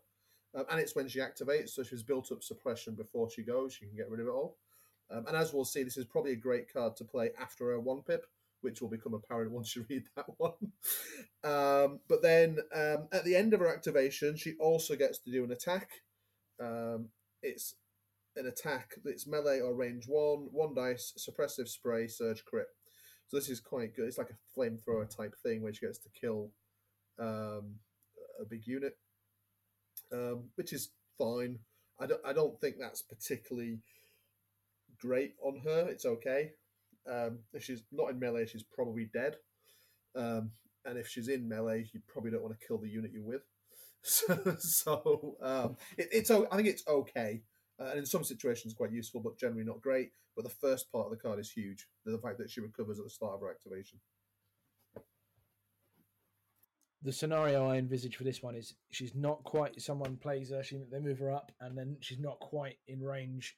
Um, and it's when she activates, so she's built up suppression before she goes. She can get rid of it all. Um, and as we'll see, this is probably a great card to play after her one pip, which will become apparent once you read that one. um, but then um, at the end of her activation, she also gets to do an attack. Um, it's an attack that's melee or range one, one dice, suppressive spray, surge crit. So this is quite good. It's like a flamethrower type thing where she gets to kill um, a big unit, um, which is fine. I don't, I don't think that's particularly great on her. It's okay. Um, if she's not in melee, she's probably dead. Um, and if she's in melee, you probably don't want to kill the unit you're with. So, so um, it, it's I think it's okay, uh, and in some situations quite useful, but generally not great. But the first part of the card is huge. The fact that she recovers at the start of her activation. the scenario I envisage for this one is she's not quite. Someone plays her, she they move her up, and then she's not quite in range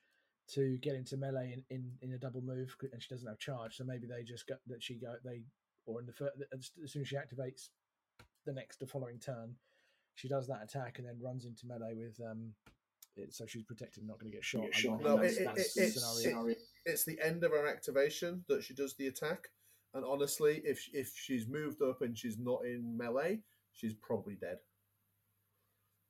to get into melee in, in, in a double move, and she doesn't have charge. So maybe they just got that she go they or in the fir- as as soon as she activates the next the following turn, she does that attack and then runs into melee with um. It, so she's protected, not going to get shot. Get shot. No, it- it- it's- scenario. It's the end of her activation that she does the attack, and honestly, if if she's moved up and she's not in melee, she's probably dead.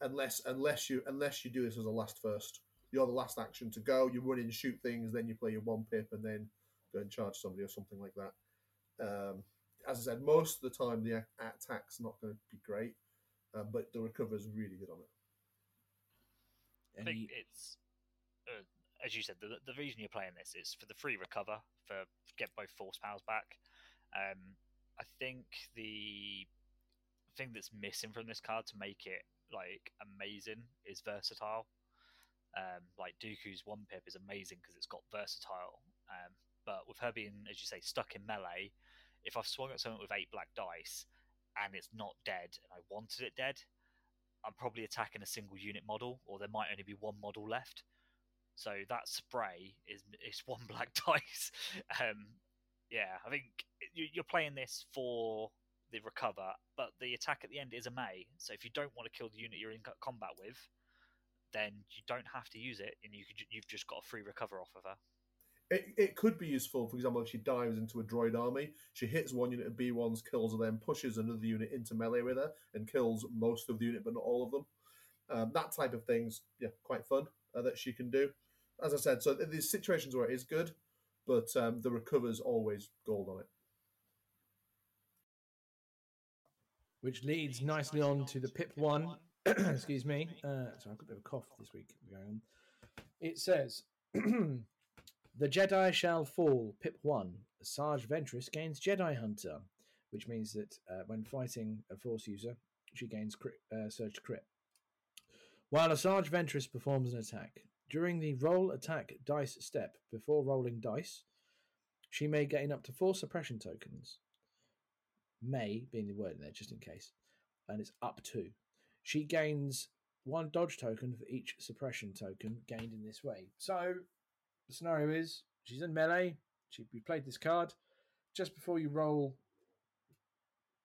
Unless unless you unless you do this as a last first, you're the last action to go. You run in, shoot things, then you play your one pip, and then go and charge somebody or something like that. Um, as I said, most of the time the attack's not going to be great, uh, but the recover's really good on it. I Any- think it's uh, as you said. The, the reason you're playing this is for the free recover for get both force powers back. Um, I think the thing that's missing from this card to make it like amazing is versatile. Um, like Dooku's one pip is amazing because it's got versatile. Um, but with her being, as you say, stuck in melee, if I've swung at something with eight black dice and it's not dead and I wanted it dead, I'm probably attacking a single unit model, or there might only be one model left. So that spray is is one black dice. Um, yeah, I think you- you're playing this for the recover, but the attack at the end is a May. So if you don't want to kill the unit you're in combat with, then you don't have to use it, and you could, you've just got a free recover off of her. It, it could be useful, for example, if she dives into a droid army, she hits one unit of B1s, kills her, then pushes another unit into melee with her and kills most of the unit, but not all of them. Um, that type of thing's yeah, quite fun uh, that she can do. As I said, so th- there's situations where it is good, but um, the recover's always gold on it. which leads nicely on to the pip one. Excuse me. Uh, so I've got a bit of a cough this week going on. It says, "The Jedi shall fall." Pip one. Asajj Ventress gains Jedi Hunter, which means that uh, when fighting a Force user, she gains crit, uh, surge crit. While Asajj Ventress performs an attack during the roll attack dice step before rolling dice, she may gain up to four suppression tokens may being the word in there just in case, and it's up to. She gains one dodge token for each suppression token gained in this way. So the scenario is she's in melee. She we played this card just before you roll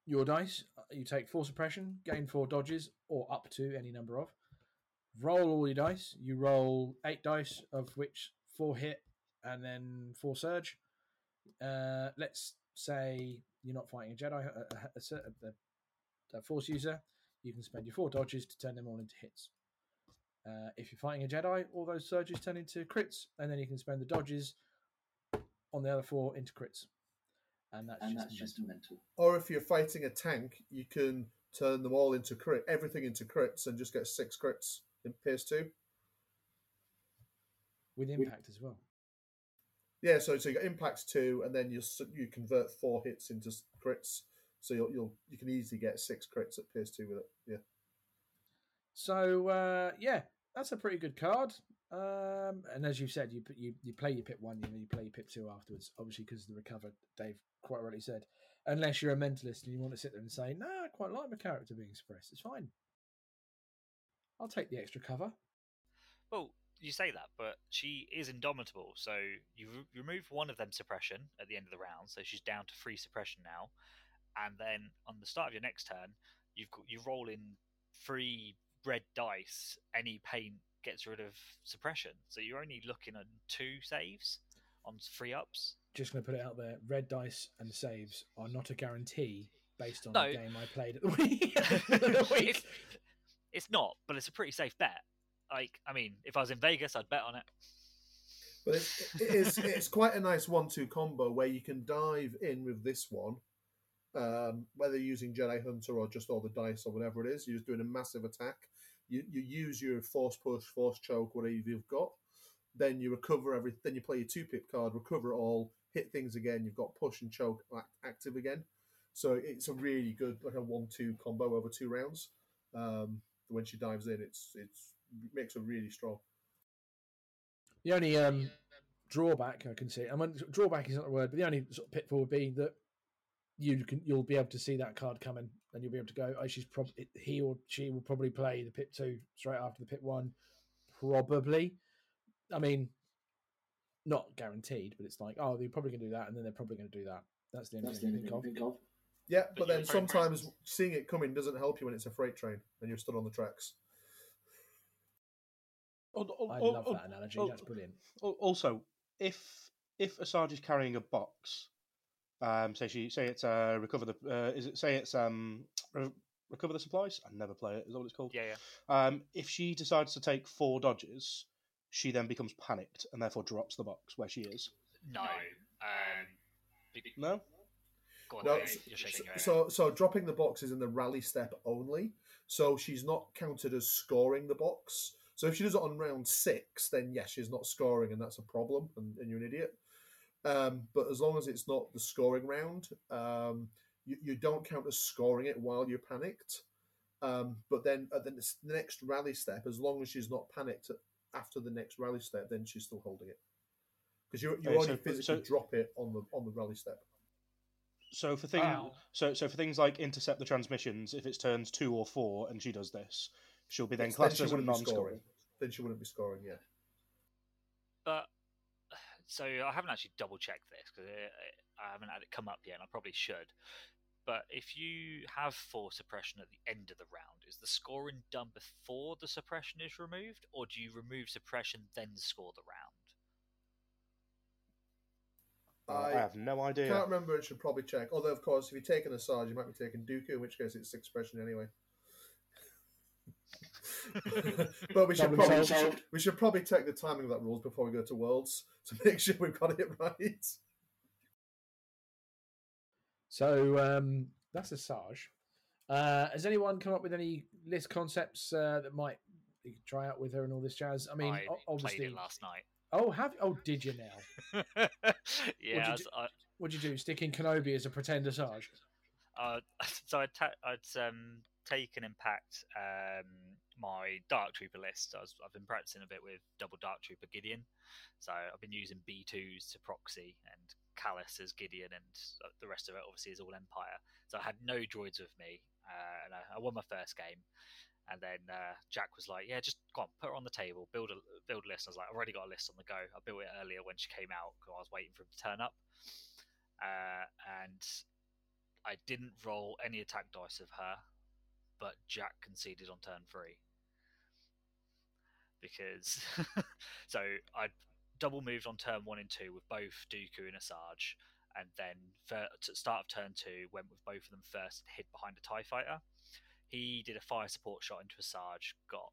your dice. uh, You take four suppression, gain four dodges, or up to any number of. Roll all your dice. You roll eight dice, of which four hit and then four surge. Uh, let's say you're not fighting a Jedi, a, a, a, a Force user, you can spend your four dodges to turn them all into hits. Uh, if you're fighting a Jedi, all those surges turn into crits, and then you can spend the dodges on the other four into crits. And that's and just, that's just a mental. Or if you're fighting a tank, you can turn them all into crit, everything into crits, and just get six crits in Pierce 2. with impact as well. Yeah, so so you got impact two, and then you you convert four hits into crits. So you'll you'll you can easily get six crits at Pierce two with it. Yeah, So uh, yeah, that's a pretty good card. Um, and as you said, you you you play your pip one, know, you play your pip two afterwards. Obviously, because the recover, Dave quite rightly said. Unless you're a mentalist and you want to sit there and say, "No, I quite like my character being suppressed. It's fine. I'll take the extra cover." Well, you say that, but she is indomitable. So you re- remove one of them suppression at the end of the round, so she's down to three suppression now. And then on the start of your next turn, you've got, you roll in three red dice. Any paint gets rid of suppression, so you're only looking at two saves on three ups. Just going to put it out there: red dice and saves are not a guarantee based on No. the game I played at the week. it's, it's not, but it's a pretty safe bet. Like, I mean, if I was in Vegas, I'd bet on it. but it's it is it's quite a nice one two combo where you can dive in with this one, um, whether you're using Jedi Hunter or just all the dice or whatever it is. You're just doing a massive attack. You you use your force push, force choke, whatever you've got. Then you recover every. Then you play your two pip card, recover it all, hit things again. You've got push and choke active again. So it's a really good like a one-two combo over two rounds. Um, when she dives in, it's it's it makes her really strong. The only um, drawback I can see, I mean, drawback is not the word, but the only sort of pitfall would be that you can you'll be able to see that card coming, and you'll be able to go. Oh, she's probably he or she will probably play the pip two straight after the pip one, probably. I mean, not guaranteed, but it's like, oh, they're probably going to do that, and then they're probably going to do that. That's the only That's thing I only can thing I think of. think of. Yeah, But but then sometimes present. seeing it coming doesn't help you when it's a freight train and you're stood on the tracks. Al- al- I love al- that analogy. al- That's brilliant. Also, if if Asajj is carrying a box, um, say she say it's uh, recover the uh, is it say it's um re- recover the supplies. I never play it. Is that what it's called? Yeah, yeah. Um, if she decides to take four dodges, she then becomes panicked and therefore drops the box where she is. No. Um, be- No. on, No, yeah, s- you're shaking your head. So, so dropping the box is in the rally step only. So she's not counted as scoring the box. So if she does it on round six, then yes, she's not scoring, and that's a problem, and, and you're an idiot. Um, but as long as it's not the scoring round, um, you, you don't count as scoring it while you're panicked. Um, but then at the, the next rally step, as long as she's not panicked after the next rally step, then she's still holding it because you you Okay, only so- physically so- drop it on the on the rally step. So for things, Wow. so so for things like intercept the transmissions, if it's turns two or four and she does this, she'll be then Yes, classed as a non-scoring. scoring. Then she wouldn't be scoring. Yeah. But so I haven't actually double checked this because I haven't had it come up yet, and I probably should. But if you have four suppression at the end of the round, is the scoring done before the suppression is removed, or do you remove suppression then score the round? Uh, I, I have no idea. Can't remember. It should probably check. Although, of course, if you're taking Asajj, you might be taking Dooku, in which case it's expression anyway. but we should Problem probably solved. we should probably check the timing of that rules before we go to Worlds to make sure we've got it right. So um, that's Asajj. Uh, has anyone come up with any list concepts uh, that might try out with her and all this jazz? I mean, I o- obviously. played it last night. Oh, have oh, did you now? yeah, you I was- do- I, What'd you do? Stick in Kenobi as a pretend Sarge? uh, so I'd, ta- I'd um, taken impact um, my Dark Trooper list. I was, I've been practicing a bit with double Dark Trooper Gideon, so I've been using B2s to proxy and Kallus as Gideon, and the rest of it obviously is all Empire. So I had no droids with me, uh, and I, I won my first game. And then uh, Jack was like, "Yeah, just go on, put her on the table, build a build a list." I was like, "I've already got a list on the go. I built it earlier when she came out because I was waiting for him to turn up." Uh, and I didn't roll any attack dice of her, but Jack conceded on turn three. Because so I double moved on turn one and two with both Dooku and Asajj, and then for, start of turn two went with both of them first and hid behind a Tie Fighter. He did a fire support shot into Asajj, got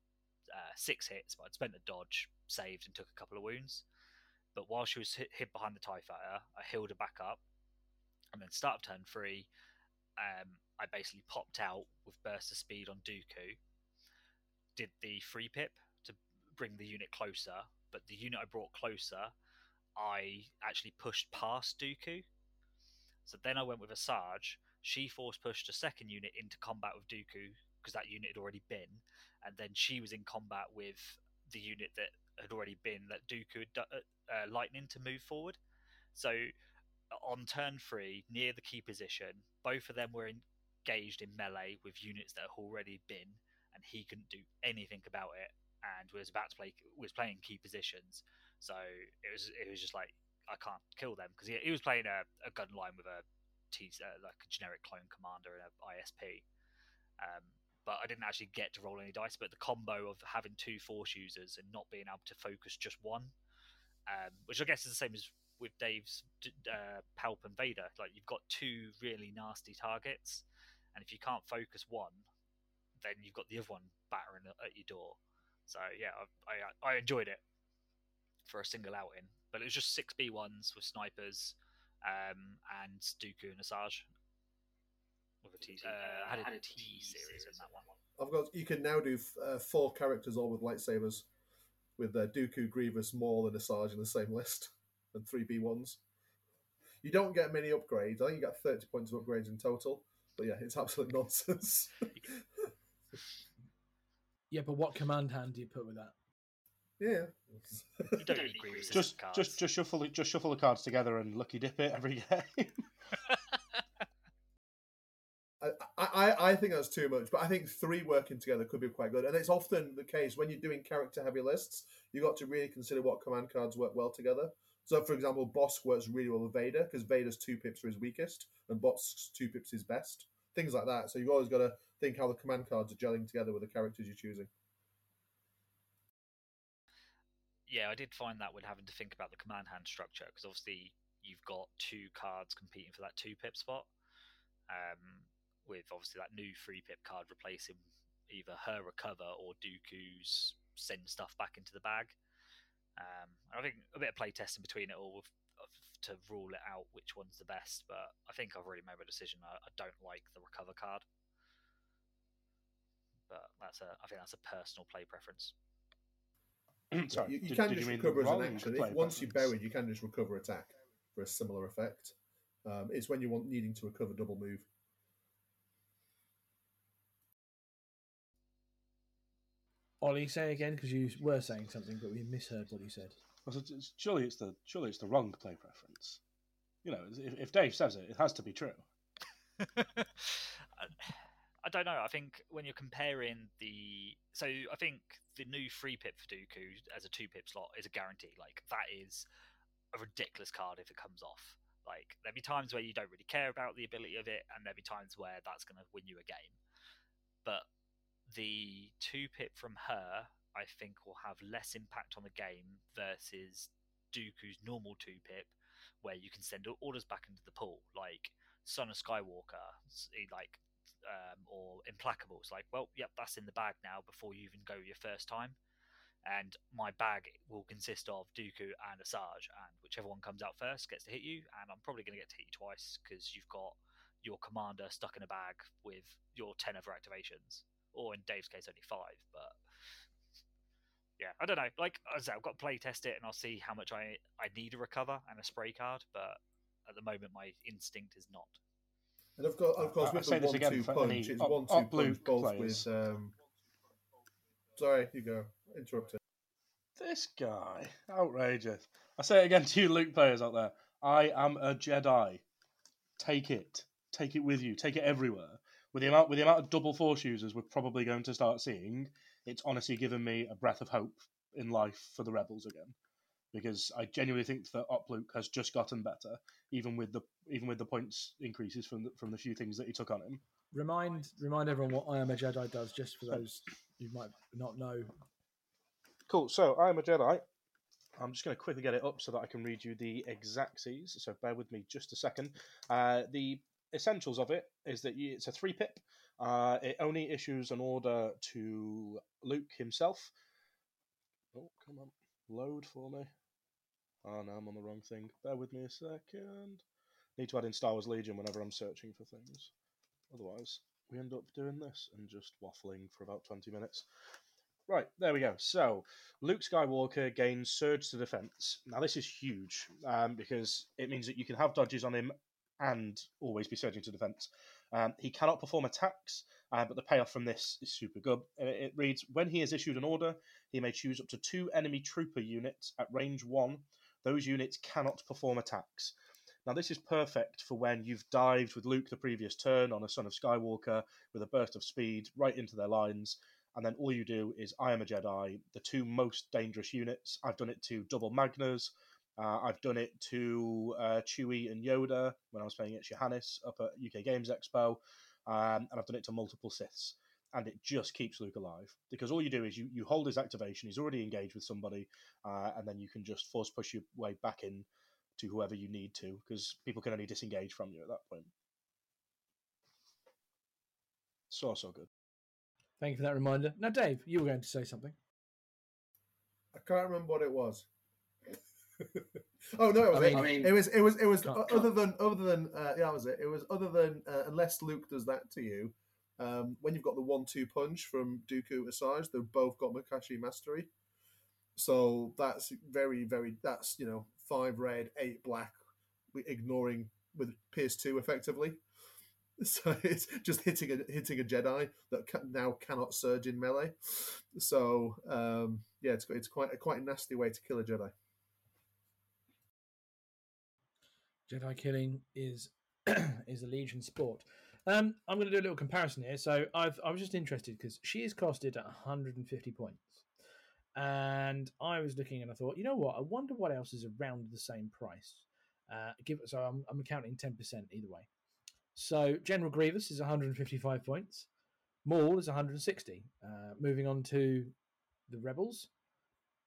uh, six hits, but I'd spent a dodge, saved, and took a couple of wounds. But while she was hid, hid behind the Tie Fighter, I healed her back up, and then start of turn three, um, I basically popped out with burst of speed on Dooku, did the free pip to bring the unit closer, but the unit I brought closer, I actually pushed past Dooku. So then I went with Asajj. She force pushed a second unit into combat with Dooku because that unit had already been, and then she was in combat with the unit that had already been that Dooku had do- uh, lightning to move forward. So on turn three, near the key position, both of them were engaged in melee with units that had already been, and he couldn't do anything about it, and was about to play was playing key positions. So it was it was just like I can't kill them because he, he was playing a, a gun line with a T uh, like a generic clone commander and a ISP. Um, but I didn't actually get to roll any dice. But the combo of having two force users and not being able to focus just one, um, which I guess is the same as with Dave's uh, Palp and Vader. Like you've got two really nasty targets, and if you can't focus one, then you've got the other one battering at your door. So yeah, I, I, I enjoyed it for a single outing, but it was just six B ones with snipers, um, and Dooku and Asajj. With a T, uh, I had a T series in that one. I've got. You can now do uh, four characters all with lightsabers, with uh, Dooku, Grievous, Maul, and Asajj in the same list, and three B ones. You don't get many upgrades. I think you get 30 points of upgrades in total. But yeah, it's absolute nonsense. Yeah, but what command hand do you put with that? yeah. You don't need green resistant Just cards. just just shuffle just shuffle the cards together and lucky dip it every game. I, I, I think that's too much, but I think three working together could be quite good. And it's often the case when you're doing character heavy lists, you've got to really consider what command cards work well together. So, for example, Bossk works really well with Vader because Vader's two pips are his weakest and Bossk's two pips is best. Things like that. So, you've always got to think how the command cards are gelling together with the characters you're choosing. yeah, I did find that when having to think about the command hand structure, because obviously you've got two cards competing for that two pip spot. Um, with obviously that new three pip card replacing either her recover or Dooku's send stuff back into the bag. Um, I think a bit of play testing between it all with, of, to rule it out which one's the best, but I think I've already made my decision. I, I don't like the recover card, but that's a I think that's a personal play preference. Sorry, you, you did- can did just mean the recover as an wrong action. If, once you're buried, you can just recover attack for a similar effect. Um, it's when you want needing to recover double move. Ollie, say again because you were saying something, but we misheard what you said. Well, so it's- surely it's the surely it's the wrong play preference. You know, if, if Dave says it, it has to be true. I I don't know. I think when you're comparing the, so I think the new free pip for Dooku as a two pip slot is a guarantee. Like that is a ridiculous card if it comes off. Like there'll be times where you don't really care about the ability of it, and there'll be times where that's going to win you a game. But the two pip from her, I think, will have less impact on the game versus Dooku's normal two pip, where you can send orders back into the pool, like Son of Skywalker, eh, like um, or Implacable. It's like, well, yep, that's in the bag now before you even go your first time. And my bag will consist of Dooku and Asajj, and whichever one comes out first gets to hit you. And I'm probably going to get to hit you twice because you've got your commander stuck in a bag with your 10 other activations, or in Dave's case, only five. But yeah, I don't know. Like I said, I've got to play test it, and I'll see how much I I need a recover and a spray card. But at the moment, my instinct is not. And of course, of course I- I with say the this again one-two for punch, any it's up- one-two up punch both players. with. Um... Sorry, you go. Interrupted. This guy, outrageous. I say it again to you, Luke players out there. I am a Jedi. Take it. Take it with you. Take it everywhere. With the amount with the amount of double force users we're probably going to start seeing, it's honestly given me a breath of hope in life for the rebels again. Because I genuinely think that Op Luke has just gotten better, even with the even with the points increases from the, from the few things that he took on him. Remind remind everyone what I am a Jedi does, just for those who might not know. Cool. So I'm a Jedi. I'm just going to quickly get it up so that I can read you the exactsies. So bear with me just a second. Uh, the essentials of it is that it's a three pip. Uh, it only issues an order to Luke himself. Oh, come on, load for me. Oh no, I'm on the wrong thing. Bear with me a second. Need to add in Star Wars Legion whenever I'm searching for things. Otherwise, we end up doing this and just waffling for about 20 minutes. Right, there we go. So, Luke Skywalker gains Surge to Defense. Now, this is huge um, because it means that you can have dodges on him and always be surging to defense. Um, he cannot perform attacks, uh, but the payoff from this is super good. Uh, It reads When he has issued an order, he may choose up to two enemy trooper units at range one. Those units cannot perform attacks. Now, this is perfect for when you've dived with Luke the previous turn on a Son of Skywalker with a burst of speed right into their lines, and then all you do is I am a Jedi, the two most dangerous units. I've done it to double Magnas. Uh, I've done it to uh, Chewie and Yoda when I was playing at Johannes up at UK Games Expo, um, and I've done it to multiple Siths. And it just keeps Luke alive because all you do is you, you hold his activation. He's already engaged with somebody, uh, and then you can just force push your way back in to whoever you need to because people can only disengage from you at that point. So so good. Thank you for that reminder. Now, Dave, you were going to say something. I can't remember what it was. oh no, it was. I it. I mean- it was. It was. It was. Can't- other than. Other than. Uh, yeah, that was it. It was other than uh, unless Luke does that to you. Um, when you've got the one-two punch from Dooku Asajj, they've both got Makashi Mastery. So that's very, very. That's you know five red, eight black ignoring with Pierce two effectively. So it's just hitting a hitting a Jedi that now cannot surge in melee. So um, yeah, it's it's quite a quite a nasty way to kill a Jedi. Jedi killing is is a Legion sport. Um, I'm going to do a little comparison here. So I've I was just interested because she is costed at 150 points, and I was looking and I thought, you know what? I wonder what else is around the same price. Uh, give so I'm I'm counting 10 percent either way. So General Grievous is 155 points. Maul is 160. Uh, moving on to the Rebels.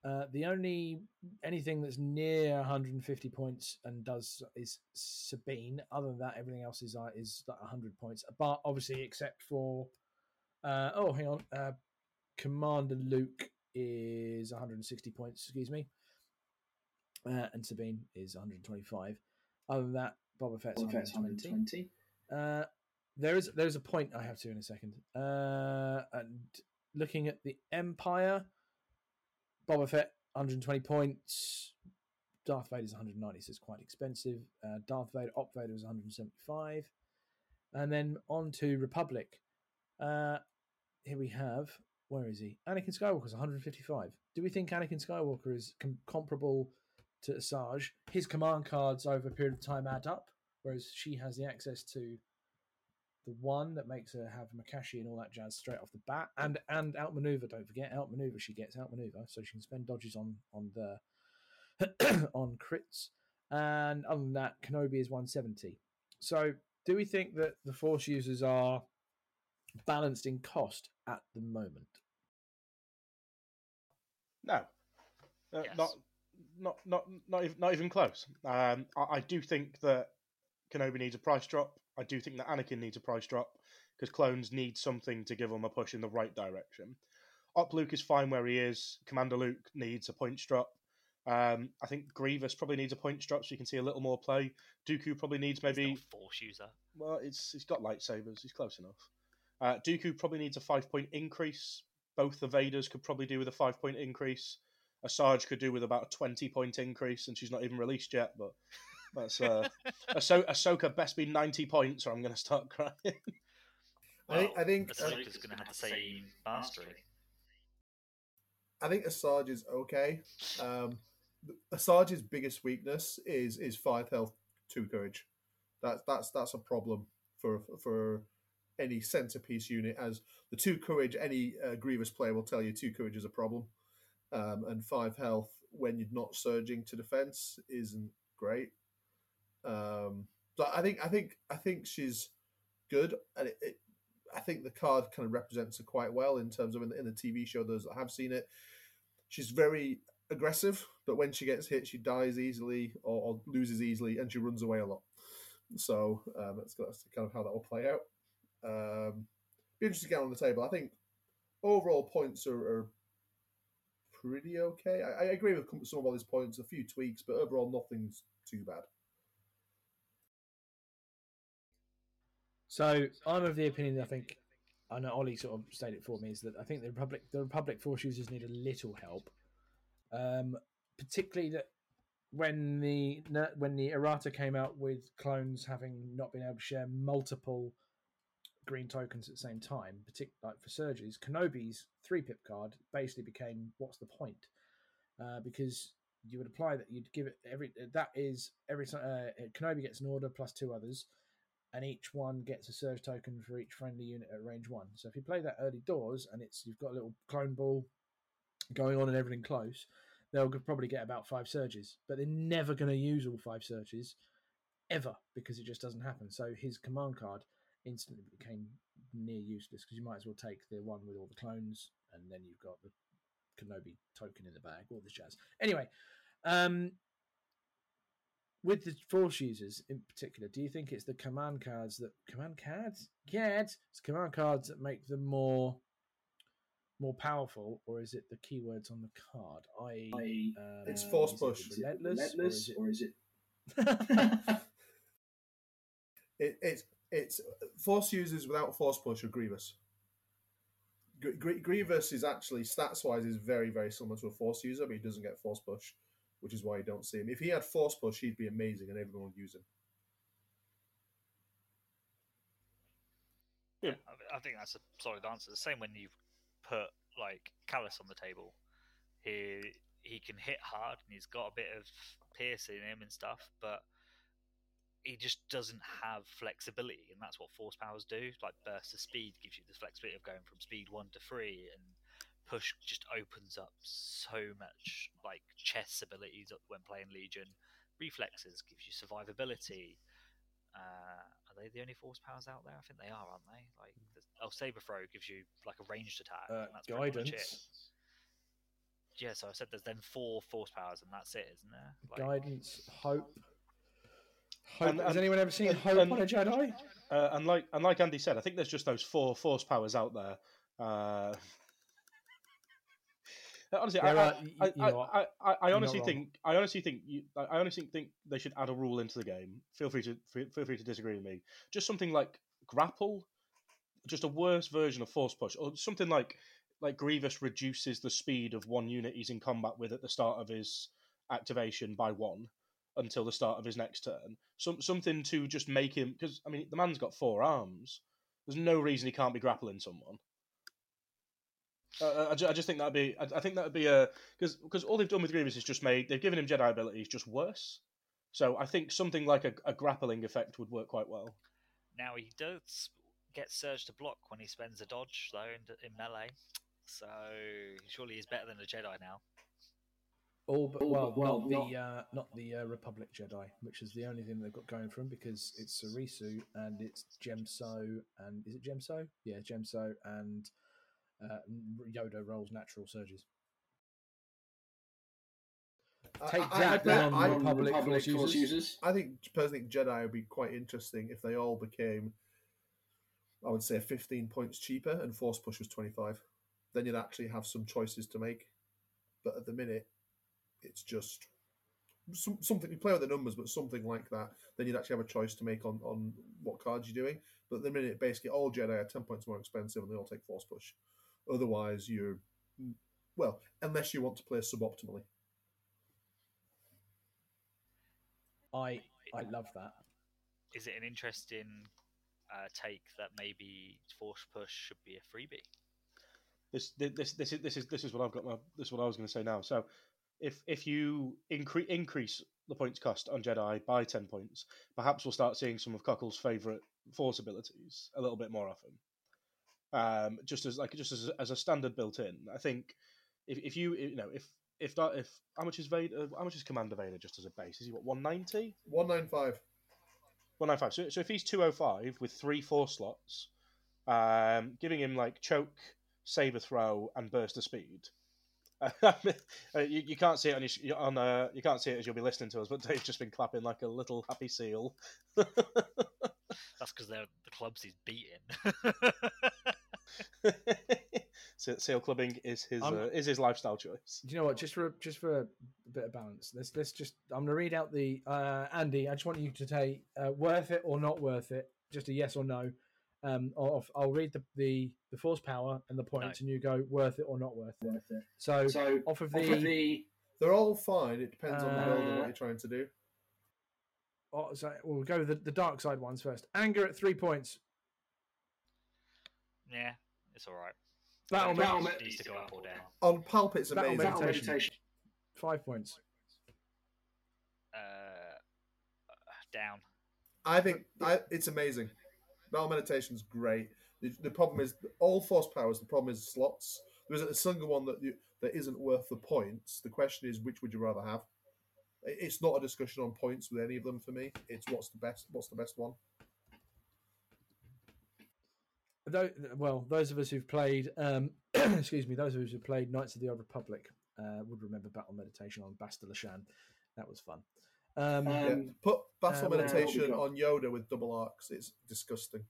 Uh, the only anything that's near 150 points and does is Sabine. Other than that, everything else is uh, is like 100 points. But obviously, except for uh, oh, hang on, uh, Commander Luke is 160 points. Excuse me, uh, and Sabine is 125. Other than that, Boba Fett's Boba 120. 120. Uh, there is there is a point I have to in a second. Uh, and looking at the Empire, Boba Fett 120 points. Darth Vader's 190, so it's quite expensive. Uh, Darth Vader, Op Vader was 175, and then on to Republic. Uh, here we have where is he? Anakin Skywalker's 155. Do we think Anakin Skywalker is com- comparable to Asajj? His command cards over a period of time add up, whereas she has the access to the one that makes her have Makashi and all that jazz straight off the bat, and and outmaneuver. Don't forget outmaneuver. She gets outmaneuver, so she can spend dodges on on the on crits. And other than that, Kenobi is 170. So, do we think that the Force users are balanced in cost at the moment? No, uh, Yes. not not not not even not even close. Um, I, I do think that Kenobi needs a price drop. I do think that Anakin needs a price drop because clones need something to give them a push in the right direction. Op Luke is fine where he is. Commander Luke needs a points drop. Um, I think Grievous probably needs a points drop so you can see a little more play. Dooku probably needs maybe force user. well, it's he's got lightsabers. He's close enough. Uh, Dooku probably needs a five point increase. Both the Vaders could probably do with a five point increase. Asajj could do with about a twenty point increase, and she's not even released yet. But that's uh, Ahso- Ahsoka best be ninety points, or I'm going to start crying. I think I think uh, Ahsoka's going to have the same mastery. I think Asajj is okay. Um, Asajj's biggest weakness is is five health, two courage. That's that's that's a problem for for any centerpiece unit. As the two courage, any uh, Grievous player will tell you, two courage is a problem, um, and five health when you're not surging to defense isn't great. Um, I think I think I think she's good, and it, it, I think the card kind of represents her quite well in terms of in the, in the TV show. Those that have seen it, she's very aggressive, but when she gets hit, she dies easily or, or loses easily, and she runs away a lot. So um, that's, that's kind of how that will play out. Um, be interesting to get on the table. I think overall points are, are pretty okay. I, I agree with some of all these points, a few tweaks, but overall nothing's too bad. So I'm of the opinion that I think I know Ollie sort of stated it for me is that I think the Republic the Republic Force users need a little help, um, particularly that when the when the errata came out with clones having not been able to share multiple green tokens at the same time, particularly like for surges, Kenobi's three pip card basically became what's the point? Uh, because you would apply that you'd give it every that is every time uh, Kenobi gets an order plus two others and each one gets a surge token for each friendly unit at range one. So if you play that early doors and it's you've got a little clone ball going on and everything close, they'll probably get about five surges. But they're never going to use all five surges ever because it just doesn't happen. So his command card instantly became near useless because you might as well take the one with all the clones and then you've got the Kenobi token in the bag, all this jazz. Anyway, um, with the force users in particular, do you think it's the command cards that command cards? Cards, it's command cards that make them more more powerful, or is it the keywords on the card? I um, It's force is it push. relentless, Relentless, or or is is it? it? It, it's it's force users without force push are Grievous. Gr- Gr- Grievous is actually stats wise is very very similar to a force user, but he doesn't get force push. Which is why you don't see him. If he had Force Push, he'd be amazing, and everyone would use him. Yeah. I, I think that's a solid answer. The same when you put like Kallus on the table. He he can hit hard and he's got a bit of pierce in him and stuff, but he just doesn't have flexibility, and that's what force powers do. Like burst of speed gives you the flexibility of going from speed one to three, and push just opens up so much like chess abilities when playing Legion. Reflexes gives you survivability. Uh, are they the only force powers out there? I think they are, aren't they? Like, the, oh, saber throw gives you like a ranged attack. Uh, and that's pretty much it. guidance. Yeah, so I said there's then four force powers, and that's it, isn't there? Like, Guidance, hope. Hope. And- Has and- anyone ever seen and- Hope and- on a Jedi? Uh, and like and like Andy said, I think there's just those four force powers out there. Uh, honestly, I, are- I, you know I. I, I, honestly think I honestly think you, I honestly think they should add a rule into the game. Feel free to feel free to disagree with me. Just something like grapple, just a worse version of force push, or something like like Grievous reduces the speed of one unit he's in combat with at the start of his activation by one until the start of his next turn. Some something to just make him because I mean the man's got four arms. There's no reason he can't be grappling someone. Uh, I, I just think that'd be. I, I think that'd be a because because all they've done with Grievous is just made they've given him Jedi abilities just worse. So I think something like a, a grappling effect would work quite well. Now he does get surge to block when he spends a dodge though in, in melee, so surely he's better than a Jedi now. All but All well, well, not the uh, not the uh, Republic Jedi, which is the only thing they've got going for them because it's Soresu and it's Djem So and is it Djem So? Yeah, Djem So and uh, Yoda rolls natural surges. Take I, that, I, I, non- I, Republic Force users. users. I think personally, Jedi would be quite interesting if they all became, I would say, 15 points cheaper and Force Push was 25. Then you'd actually have some choices to make. But at the minute, it's just some, something you play with the numbers, but something like that. Then you'd actually have a choice to make on, on what cards you're doing. But at the minute, basically, all Jedi are 10 points more expensive and they all take Force Push. Otherwise, you're, well, unless you want to play suboptimally. I I love that. Is it an interesting uh, take that maybe force push should be a freebie? This this this is this is this is what I've got. My, this is what I was going to say now. So, if if you increase increase the points cost on Jedi by ten points, perhaps we'll start seeing some of Cockle's favourite Force abilities a little bit more often. Um, just as like just as as a standard built in, I think if if you you know if if that if how much is Vader how much is Commander Vader just as a base? Is he what one ninety? 195. 195. So, so if he's 205 with three four slots, um, giving him like choke, saber throw, and burst of speed. Uh, you, you can't see it on, your, on uh, you can't see it as you'll be listening to us, but Dave's just been clapping like a little happy seal. That's because they're the clubs he's beating. Se- seal clubbing is his uh, is his lifestyle choice. Do you know what? Just for just for a bit of balance, let's let's just. I'm gonna read out the uh, Andy. I just want you to take uh, worth it or not worth it. Just a yes or no. Um, I'll, I'll read the, the the force power and the points, and you go worth it or not worth it. Worth it. So, So, off of off the, of the They're all fine. It depends on the build and Uh, what you're trying to do. oh, so we'll go with the, the dark side ones first. Anger at three points. Yeah, it's all right. Battle Battle Battle Mech Mech needs to go up or down. On Palp, it's Battle amazing. battle Meditation. meditation. Five points. Uh, down. I think I, it's amazing. Battle Meditation's great. The, the problem is all force powers. The problem is slots. There isn't a single one that you, that isn't worth the points. The question is, which would you rather have? It's not a discussion on points with any of them for me. It's what's the best. What's the best one? Though, well, those of us who've played, um, excuse me, those of us who've played Knights of the Old Republic uh, would remember Battle Meditation on Bastila Shan. That was fun. Um, Um, Yeah. Put Battle uh, what have we Meditation got? on Yoda with double arcs. It's disgusting.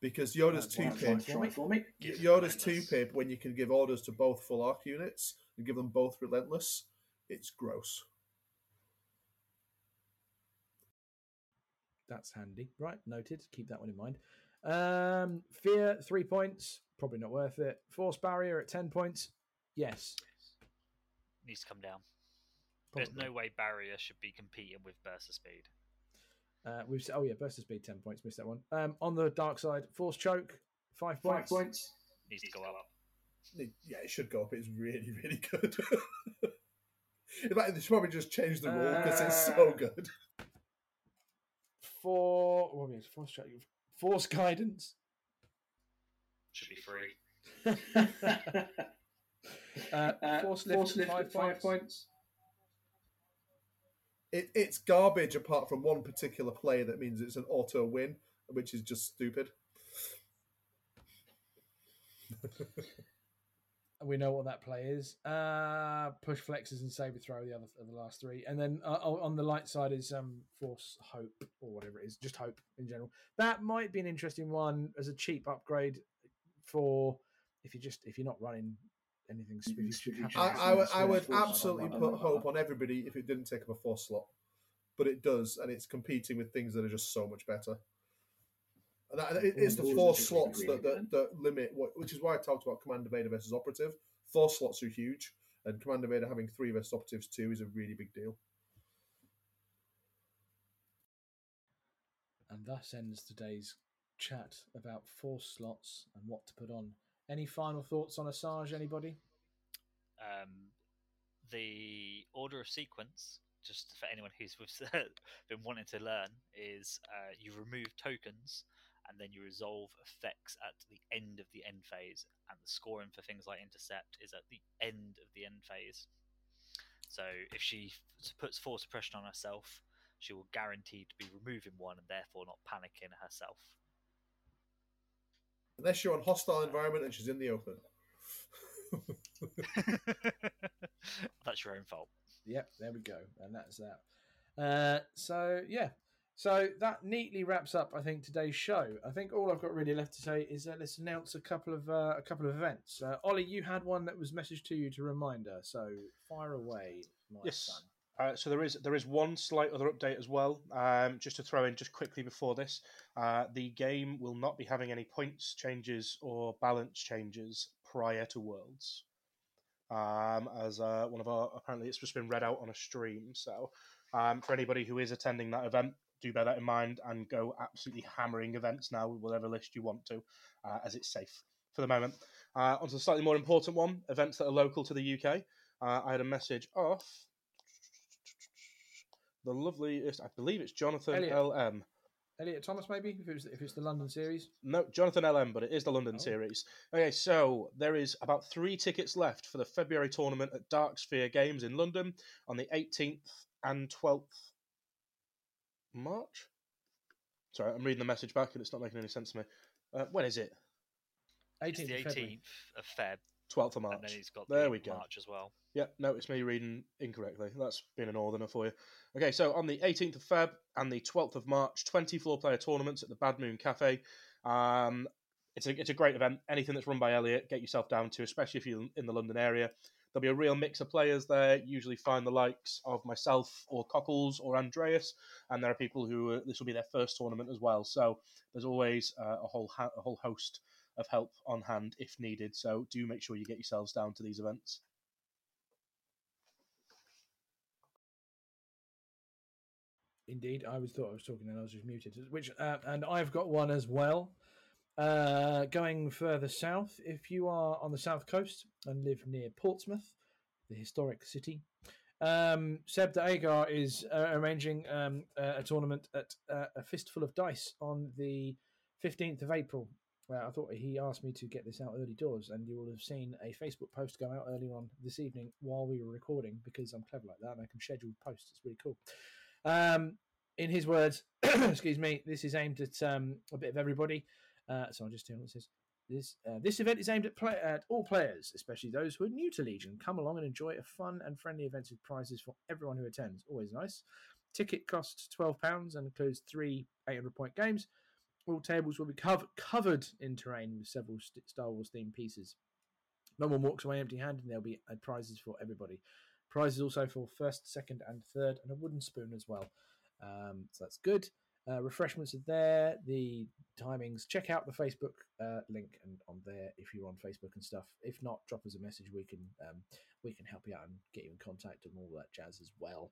Because Yoda's Uh, two Try- try- pip. try for me. Give Yoda's two relentless. pip when you can give orders to both full arc units and give them both relentless. It's gross. That's handy. Right, noted. Keep that one in mind. Um, fear, three points. Probably not worth it. Force barrier at 10 points. Yes. needs to come down. There's no way barrier should be competing with burst of speed. Uh, we've s- oh yeah, burst of speed ten points. Missed that one. Um, on the dark side, force choke five points. Five points. points. Needs to go up. Yeah, it should go up. It's really, really good. In fact, they should probably just change the rule because it's so Uh, good. For what was force choke, force guidance. Should be free. uh, Uh, force lift, force lift five, five points. points. It, it's garbage apart from one particular play that means it's an auto win, which is just stupid. We know what that play is. Uh, push flexes and saber throw the other the last three, and then uh, on the light side is um, force hope or whatever it is, just hope in general. That might be an interesting one as a cheap upgrade for if you just if you're not running anything. If you should have I, I would, I would absolutely I like put that. hope on everybody if it didn't take up a force slot, but it does, and it's competing with things that are just so much better. And that, it, it's the four slots that, that, that limit what, which is why I talked about Commander Vader versus Operative. Four slots are huge, and Commander Vader having three versus Operatives two is a really big deal. And thus ends today's chat about four slots and what to put on. Any final thoughts on Asajj? Anybody? Um, the order of sequence, just for anyone who's been wanting to learn, is uh, you remove tokens and then you resolve effects at the end of the end phase, and the scoring for things like intercept is at the end of the end phase. So if she f- puts force suppression on herself, she will guarantee to be removing one and therefore not panicking herself. Unless you're on hostile environment and she's in the open. That's your own fault. Yep, there we go, and that's that. Uh, so yeah, so that neatly wraps up, I think, today's show. I think all I've got really left to say is uh, let's announce a couple of uh, a couple of events. Uh, Ollie, you had one that was messaged to you to reminder, so fire away, my Yes. son. Uh, so there is there is one slight other update as well. Um, just to throw in just quickly before this, uh, the game will not be having any points changes or balance changes prior to Worlds. Um, as uh, one of our apparently it's just been read out on a stream. So um, for anybody who is attending that event, do bear that in mind and go absolutely hammering events now with whatever list you want to, uh, as it's safe for the moment. Uh, onto the slightly more important one: events that are local to the UK. Uh, I had a message off the lovely, I believe it's Jonathan Elliot. LM. Elliot Thomas, maybe if it's the London series. No, Jonathan LM, but it is the London Oh. series. Okay, so there is about three tickets left for the February tournament at Dark Sphere Games in London on the 18th and 12th March. Sorry, I'm reading the message back and it's not making any sense to me. Uh, when is it? It's 18th the of 18th of Feb, 12th of March. and then he's got There the we go. March as well. Yeah, no, it's me reading incorrectly. That's been a northerner for you. Okay, so on the 18th of Feb and the 12th of March, 24 player tournaments at the Bad Moon Cafe. Um, it's a it's a great event. Anything that's run by Elliot, get yourself down to, especially if you're in the London area. There'll be a real mix of players there. Usually find the likes of myself or Cockles or Andreas, and there are people who uh, this will be their first tournament as well. So there's always uh, a whole ha- a whole host of help on hand if needed. So do make sure you get yourselves down to these events. Indeed, I was thought I was talking and I was just muted. Which uh, and I've got one as well. Uh, going further south, if you are on the south coast and live near Portsmouth, the historic city, um, Seb de Agar is uh, arranging um, a, a tournament at uh, a fistful of dice on the fifteenth of April. I thought he asked me to get this out early doors, and you will have seen a Facebook post go out early on this evening while we were recording because I'm clever like that and I can schedule posts. It's really cool. Um, in his words, excuse me, this is aimed at um, a bit of everybody. Uh, so I'll just tell what it says. This uh, this event is aimed at play- at all players, especially those who are new to Legion. Come along and enjoy a fun and friendly event with prizes for everyone who attends. Always nice. Ticket costs twelve pounds and includes three eight hundred point games. All tables will be cov- covered in terrain with several st- Star Wars themed pieces. No one walks away empty handed, and there'll be uh, prizes for everybody. Prizes also for first, second, and third, and a wooden spoon as well. Um, so that's good. Uh, refreshments are there. The timings. Check out the Facebook uh, link and on there if you're on Facebook and stuff. If not, drop us a message. We can um, we can help you out and get you in contact and all that jazz as well.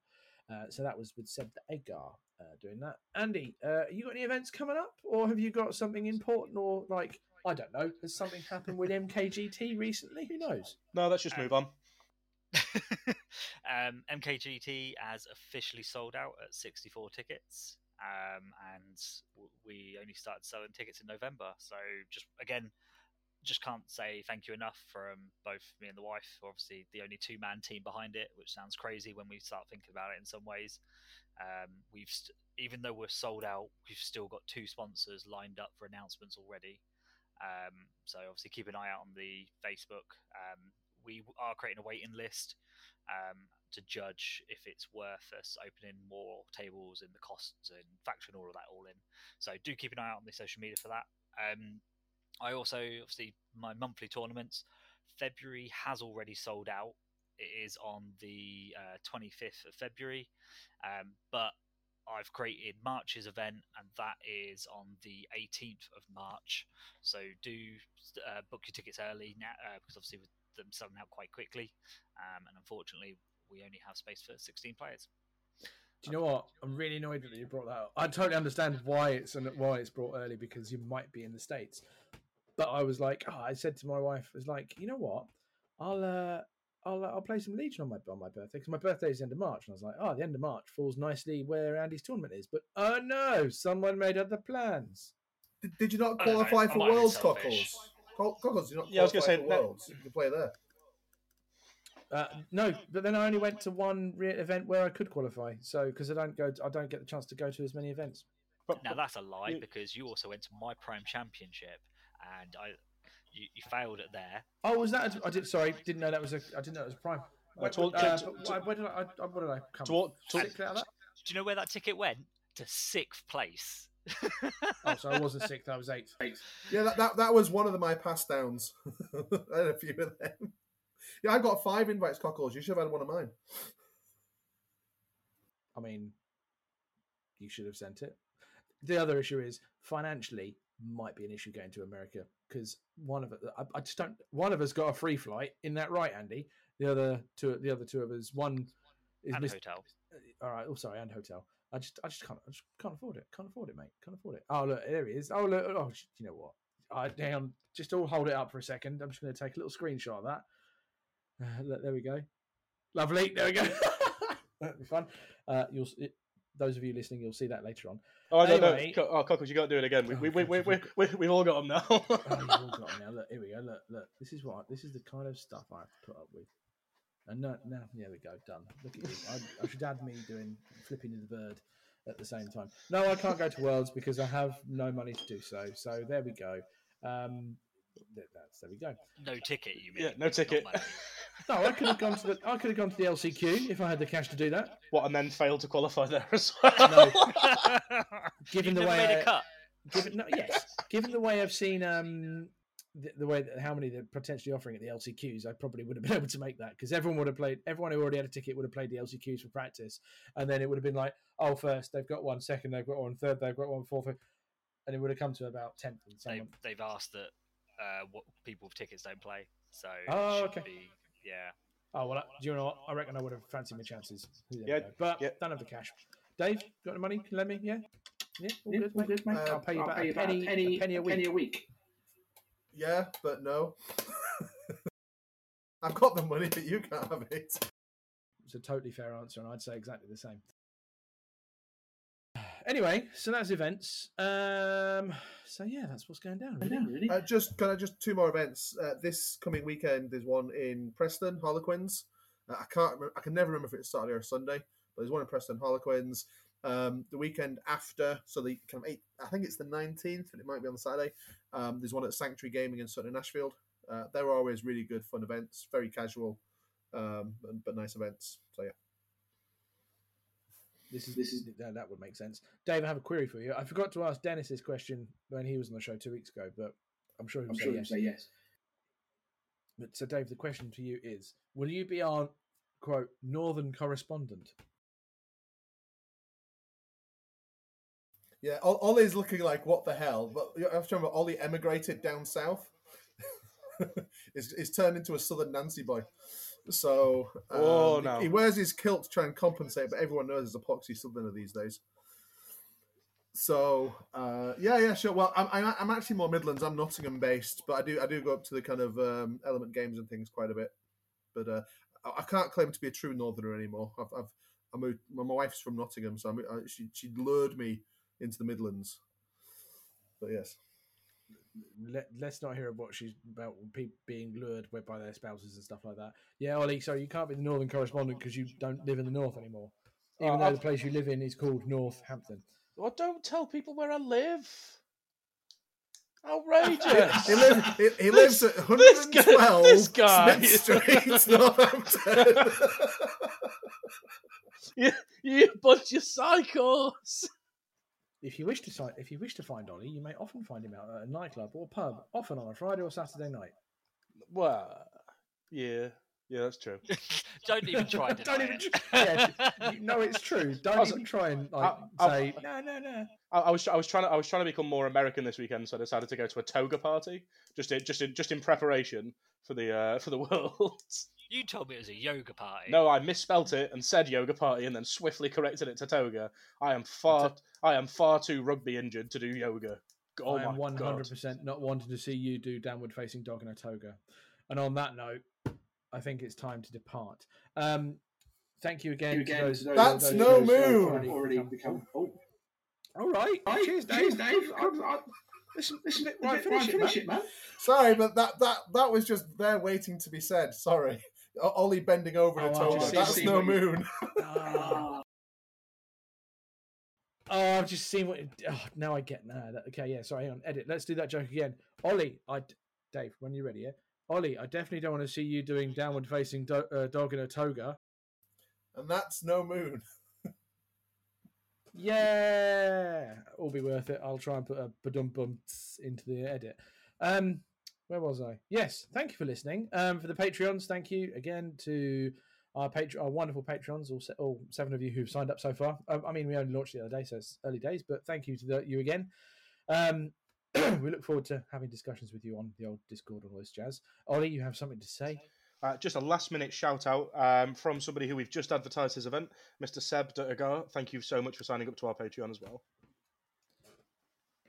Uh, so that was with Seb the Edgar uh, doing that. Andy, uh, you got any events coming up, or have you got something important, or like I don't know, has something happened with MKGT recently? Who knows? No, let's just move on. um, MKGT has officially sold out at 64 tickets, um, and we only started selling tickets in November. So just again, just can't say thank you enough from both me and the wife. Obviously, the only two man team behind it, which sounds crazy when we start thinking about it in some ways. Um, we've st- even though we're sold out, we've still got two sponsors lined up for announcements already. Um, so obviously keep an eye out on the Facebook. Um, we are creating a waiting list um, to judge if it's worth us opening more tables and the costs and factoring all of that all in. So do keep an eye out on the social media for that. Um, I also obviously my monthly tournaments. February has already sold out. It is on the uh, 25th of February, um, but I've created March's event, and that is on the 18th of March. So do uh, book your tickets early now, uh, because obviously with them selling out quite quickly, um, and unfortunately we only have space for 16 players. Do you know what? I'm really annoyed that you brought that up. I totally understand why it's why it's brought early because you might be in the states. But I was like, oh, I said to my wife, I was like, you know what? I'll uh, I'll uh, I'll play some Legion on my on my birthday because my birthday is the end of March, and I was like, oh, the end of March falls nicely where Andy's tournament is. But oh no, someone made other plans. Did, did you not I know, qualify for Worlds, selfish. Cockles? Co- Cockles, you not Yeah, I was gonna for say, no- Worlds? You can play there. Uh, no, but then I only went to one re- event where I could qualify. So because I don't go, I don't get the chance to go to as many events. But, Now but- that's a lie you- because you also went to my Prime Championship, and I you, you failed it there. Oh, was that? A, I did. Sorry, didn't know that was a. I didn't know it was Prime. Where, to- to- uh, to- but where did I, I? What did I come? To- to- Sixth out of that? Do you know where that ticket went? To sixth place. Oh, so I wasn't sixth. I was eighth. Yeah, that, that, that was one of the, my pass downs. I had a few of them. Yeah, I got five invites, Cockles. You should have had one of mine. I mean, you should have sent it. The other issue is financially might be an issue going to America because one of I, I just don't. One of us got a free flight. In that right, Andy? The other two, the other two of us, one is and missed- hotel. Uh, all right. Oh, sorry, and hotel. I just, I just can't, I just can't afford it. Can't afford it, mate. Can't afford it. Oh, look, there he is. Oh, look. Oh, you know what? I down. Just all hold it up for a second. I'm just going to take a little screenshot of that. Uh, there we go. Lovely. There we go. That'll be fun. Uh, you'll, it, those of you listening, you'll see that later on. oh, no, anyway- no. Co- Oh, Cockles, you got to do it again. We, Oh, we, we, we, God, we, you we, we've all got them now. Oh, you've all got it now. Look, here we go. Look, look. This is what. This is the kind of stuff I have to put up with. And no, no, there we go. Done. Look at you. I, I should add me doing flipping of the bird at the same time. No, I can't go to Worlds because I have no money to do so. So there we go. Um, that's there we go. No ticket, you mean? Yeah, no not ticket. money. No, I could have gone to the. I could have gone to the LCQ if I had the cash to do that. what, and then failed to qualify there as well? No. Given You've the way made I- a cut. given no, yes, given the way I've seen um the, the way that how many they're potentially offering at the LCQs, I probably would have been able to make that because everyone would have played. Everyone who already had a ticket would have played the LCQs for practice, and then it would have been like, oh, first they've got one, second they've got one, third they've got one, fourth, and it would have come to about tenth and so They've, on. they've asked that uh, what people with tickets don't play. So it Oh, should okay. be, yeah. Oh well, do you know what? I reckon I would have fancied my chances. There Yeah, but yeah. don't have the cash. Dave, got the money? Can you lend me? Yeah, yeah, all Yeah, good, all mate. good, mate. I'll pay you I'll back pay a you about penny, a penny, a penny a week. a week. Yeah, but no. I've got the money, but you can't have it. It's a totally fair answer, and I'd say exactly the same. Anyway, so that's events. Um, so yeah, that's what's going down. Really. Really. Uh, just can I just two more events? Uh, this coming weekend there's one in Preston, Harlequins. Uh, I can't. Remember, I can never remember if it's Saturday or Sunday, but there's one in Preston, Harlequins. Um, the weekend after, so the kind of eight, I think it's the 19th, but it might be on the Saturday. Um, there's one at Sanctuary Gaming in Sutton, Ashfield. Uh, they're always really good, fun events, very casual, um, but, but nice events. So yeah. This is This is- that, that would make sense. Dave, I have a query for you. I forgot to ask Dennis this question when he was on the show two weeks ago, but I'm sure he'll I'm say sure yes. you say yes. But so, Dave, the question to you is: Will you be our quote northern correspondent? Yeah, Ollie's looking like what the hell, but you have to remember Ollie emigrated down south. is is turned into a southern Nancy boy. So um, Oh, no. he wears his kilt to try and compensate, but everyone knows there's epoxy Southerner these days. So uh, yeah, yeah, sure. Well, I'm, I'm I'm actually more Midlands. I'm Nottingham based, but I do I do go up to the kind of um, Element Games and things quite a bit. But uh, I, can't claim to be a true Northerner anymore. I've, I've I moved. My my wife's from Nottingham, so I, she she lured me into the Midlands. But yes, Let, let's not hear what she's about people being lured by- by their spouses and stuff like that. Yeah, Ollie, sorry, you can't be the northern correspondent because you don't live in the north anymore. Uh, Even Oh, though I've- the place you live in is called Northampton. Well, don't tell people where I live. Outrageous. he lives he, he This- lives at this guy- 112 this guy. Smith Street, Northampton. you, you bunch of psychos. If you wish to si- if you wish to find Ollie, you may often find him out at a nightclub or pub, often on a Friday or Saturday night. Well, yeah, yeah, that's true. Don't even try. and Don't even. it. tr- Yeah, you know it's true. Don't Also, even try and like I- I- say no, no, no. I, I was I was trying to I was trying to become more American this weekend, so I decided to go to a toga party just in, just in, just in preparation for the uh, for the world. You told me it was a yoga party. no, I misspelt it and said yoga party, and then swiftly corrected it to toga. I am far I am far too rugby injured to do yoga. Oh I am one hundred percent not wanting to see you do downward facing dog in a toga. And on that note, I think it's time to depart. Um, thank you again. to those, That's those- no those who have moon. already become- All right. Cheers, Dave. Listen, listen, right, finish, it, man. Sorry, but that that that was just there waiting to be said. Sorry, O- Ollie bending over in a Oh, I've toga. That's seen no what you- moon. Ah. Oh, I've just seen what. Oh, now I get. Nah, that, okay, yeah. Sorry, hang on. Edit. Let's do that joke again. Ollie, I, Dave, when you're ready, yeah. Ollie, I definitely don't want to see you doing downward facing do, uh, dog in a toga. and that's no moon. Yeah, all be worth it. I'll try and put a badum bum into the edit. Um, where was I? Yes, thank you for listening. Um, for the Patreons, thank you again to our patron, our wonderful patrons, all, se- all seven of you who've signed up so far. Um, I mean, we only launched the other day, so it's early days, but thank you to the, you again. Um, we look forward to having discussions with you on the old Discord and all this jazz. Ollie, you have something to say? Uh, just a last minute shout out um, from somebody who we've just advertised his event, Mr. Seb Agar. Thank you so much for signing up to our Patreon as well.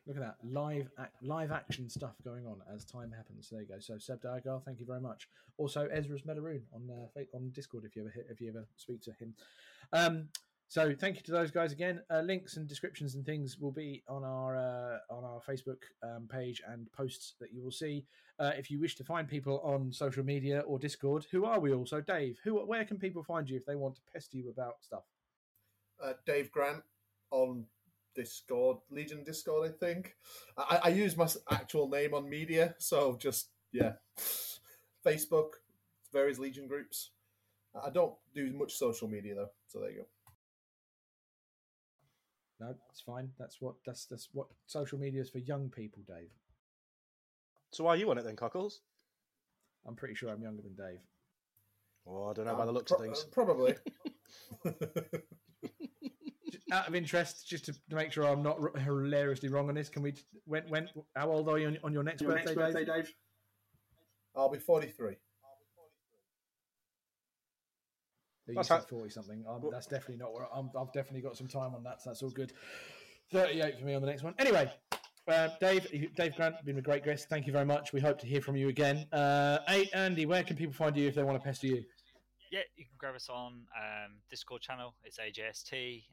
Look at that live live action stuff going on as time happens. There you go. So Seb Diagar, thank you very much. Also Ezra's Melaroon on uh, on Discord if you ever if you ever speak to him. Um, so thank you to those guys again. Uh, links and descriptions and things will be on our uh, on our Facebook um, page and posts that you will see. Uh, if you wish to find people on social media or Discord, who are we also? Dave, who where can people find you if they want to pester you about stuff? Uh, Dave Grant on Discord, Legion Discord, I think. I, I use my actual name on media, so just yeah, Facebook, various Legion groups. I don't do much social media though, so there you go. No, it's fine. That's what that's that's what social media is for young people, Dave. So why are you on it then, Cockles? I'm pretty sure I'm younger than Dave. Oh, I don't know by the Um, looks pro- of things. uh, Probably. Just out of interest, just to make sure I'm not r- hilariously wrong on this, can we? When when? How old are you on, on your next birthday, Dave? I'll be 43. You That's said how- forty something. Um, Well- that's definitely not where I'm. I've definitely got some time on that, so that's all good. Thirty-eight for me on the next one. Anyway, uh, Dave, Dave Grant, been a great guest. Thank you very much. We hope to hear from you again. Uh, hey, Andy, where can people find you if they want to pester you? Yeah, you can grab us on um, Discord channel. It's AJST,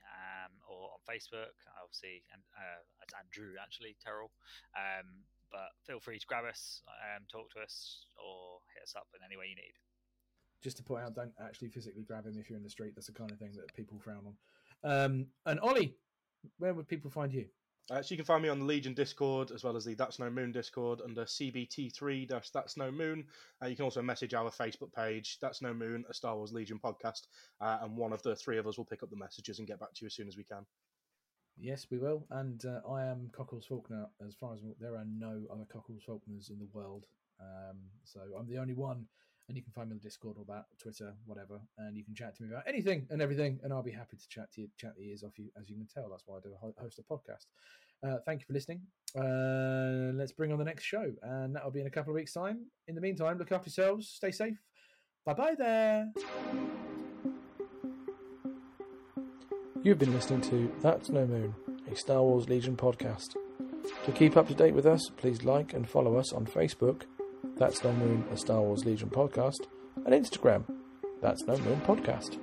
um, or on Facebook. Obviously, and uh, it's Andrew actually Terrell. Um, but feel free to grab us, um, talk to us, or hit us up in any way you need. just to point out, don't actually physically grab him if you're in the street. That's the kind of thing that people frown on. Um, and Ollie, where would people find you? Uh, so you can find me on the Legion Discord as well as the That's No Moon Discord under CBT3 That's No Moon. Uh, you can also message our Facebook page, That's No Moon, a Star Wars Legion podcast, uh, and one of the three of us will pick up the messages and get back to you as soon as we can. Yes, we will. And uh, I am Cockles Faulkner. As far as there are no other Cockles Faulkners in the world, um, so I'm the only one and you can find me on the Discord or about Twitter, whatever, and you can chat to me about anything and everything, and I'll be happy to chat to you, chat the ears off you, as you can tell. That's why I do host a podcast. Uh, thank you for listening. Uh, let's bring on the next show, and that'll be in a couple of weeks' time. In the meantime, look after yourselves, stay safe. Bye bye there. You've been listening to That's No Moon, a Star Wars Legion podcast. To keep up to date with us, please like and follow us on Facebook that's No Moon, a Star Wars Legion podcast, and Instagram, that's No Moon Podcast.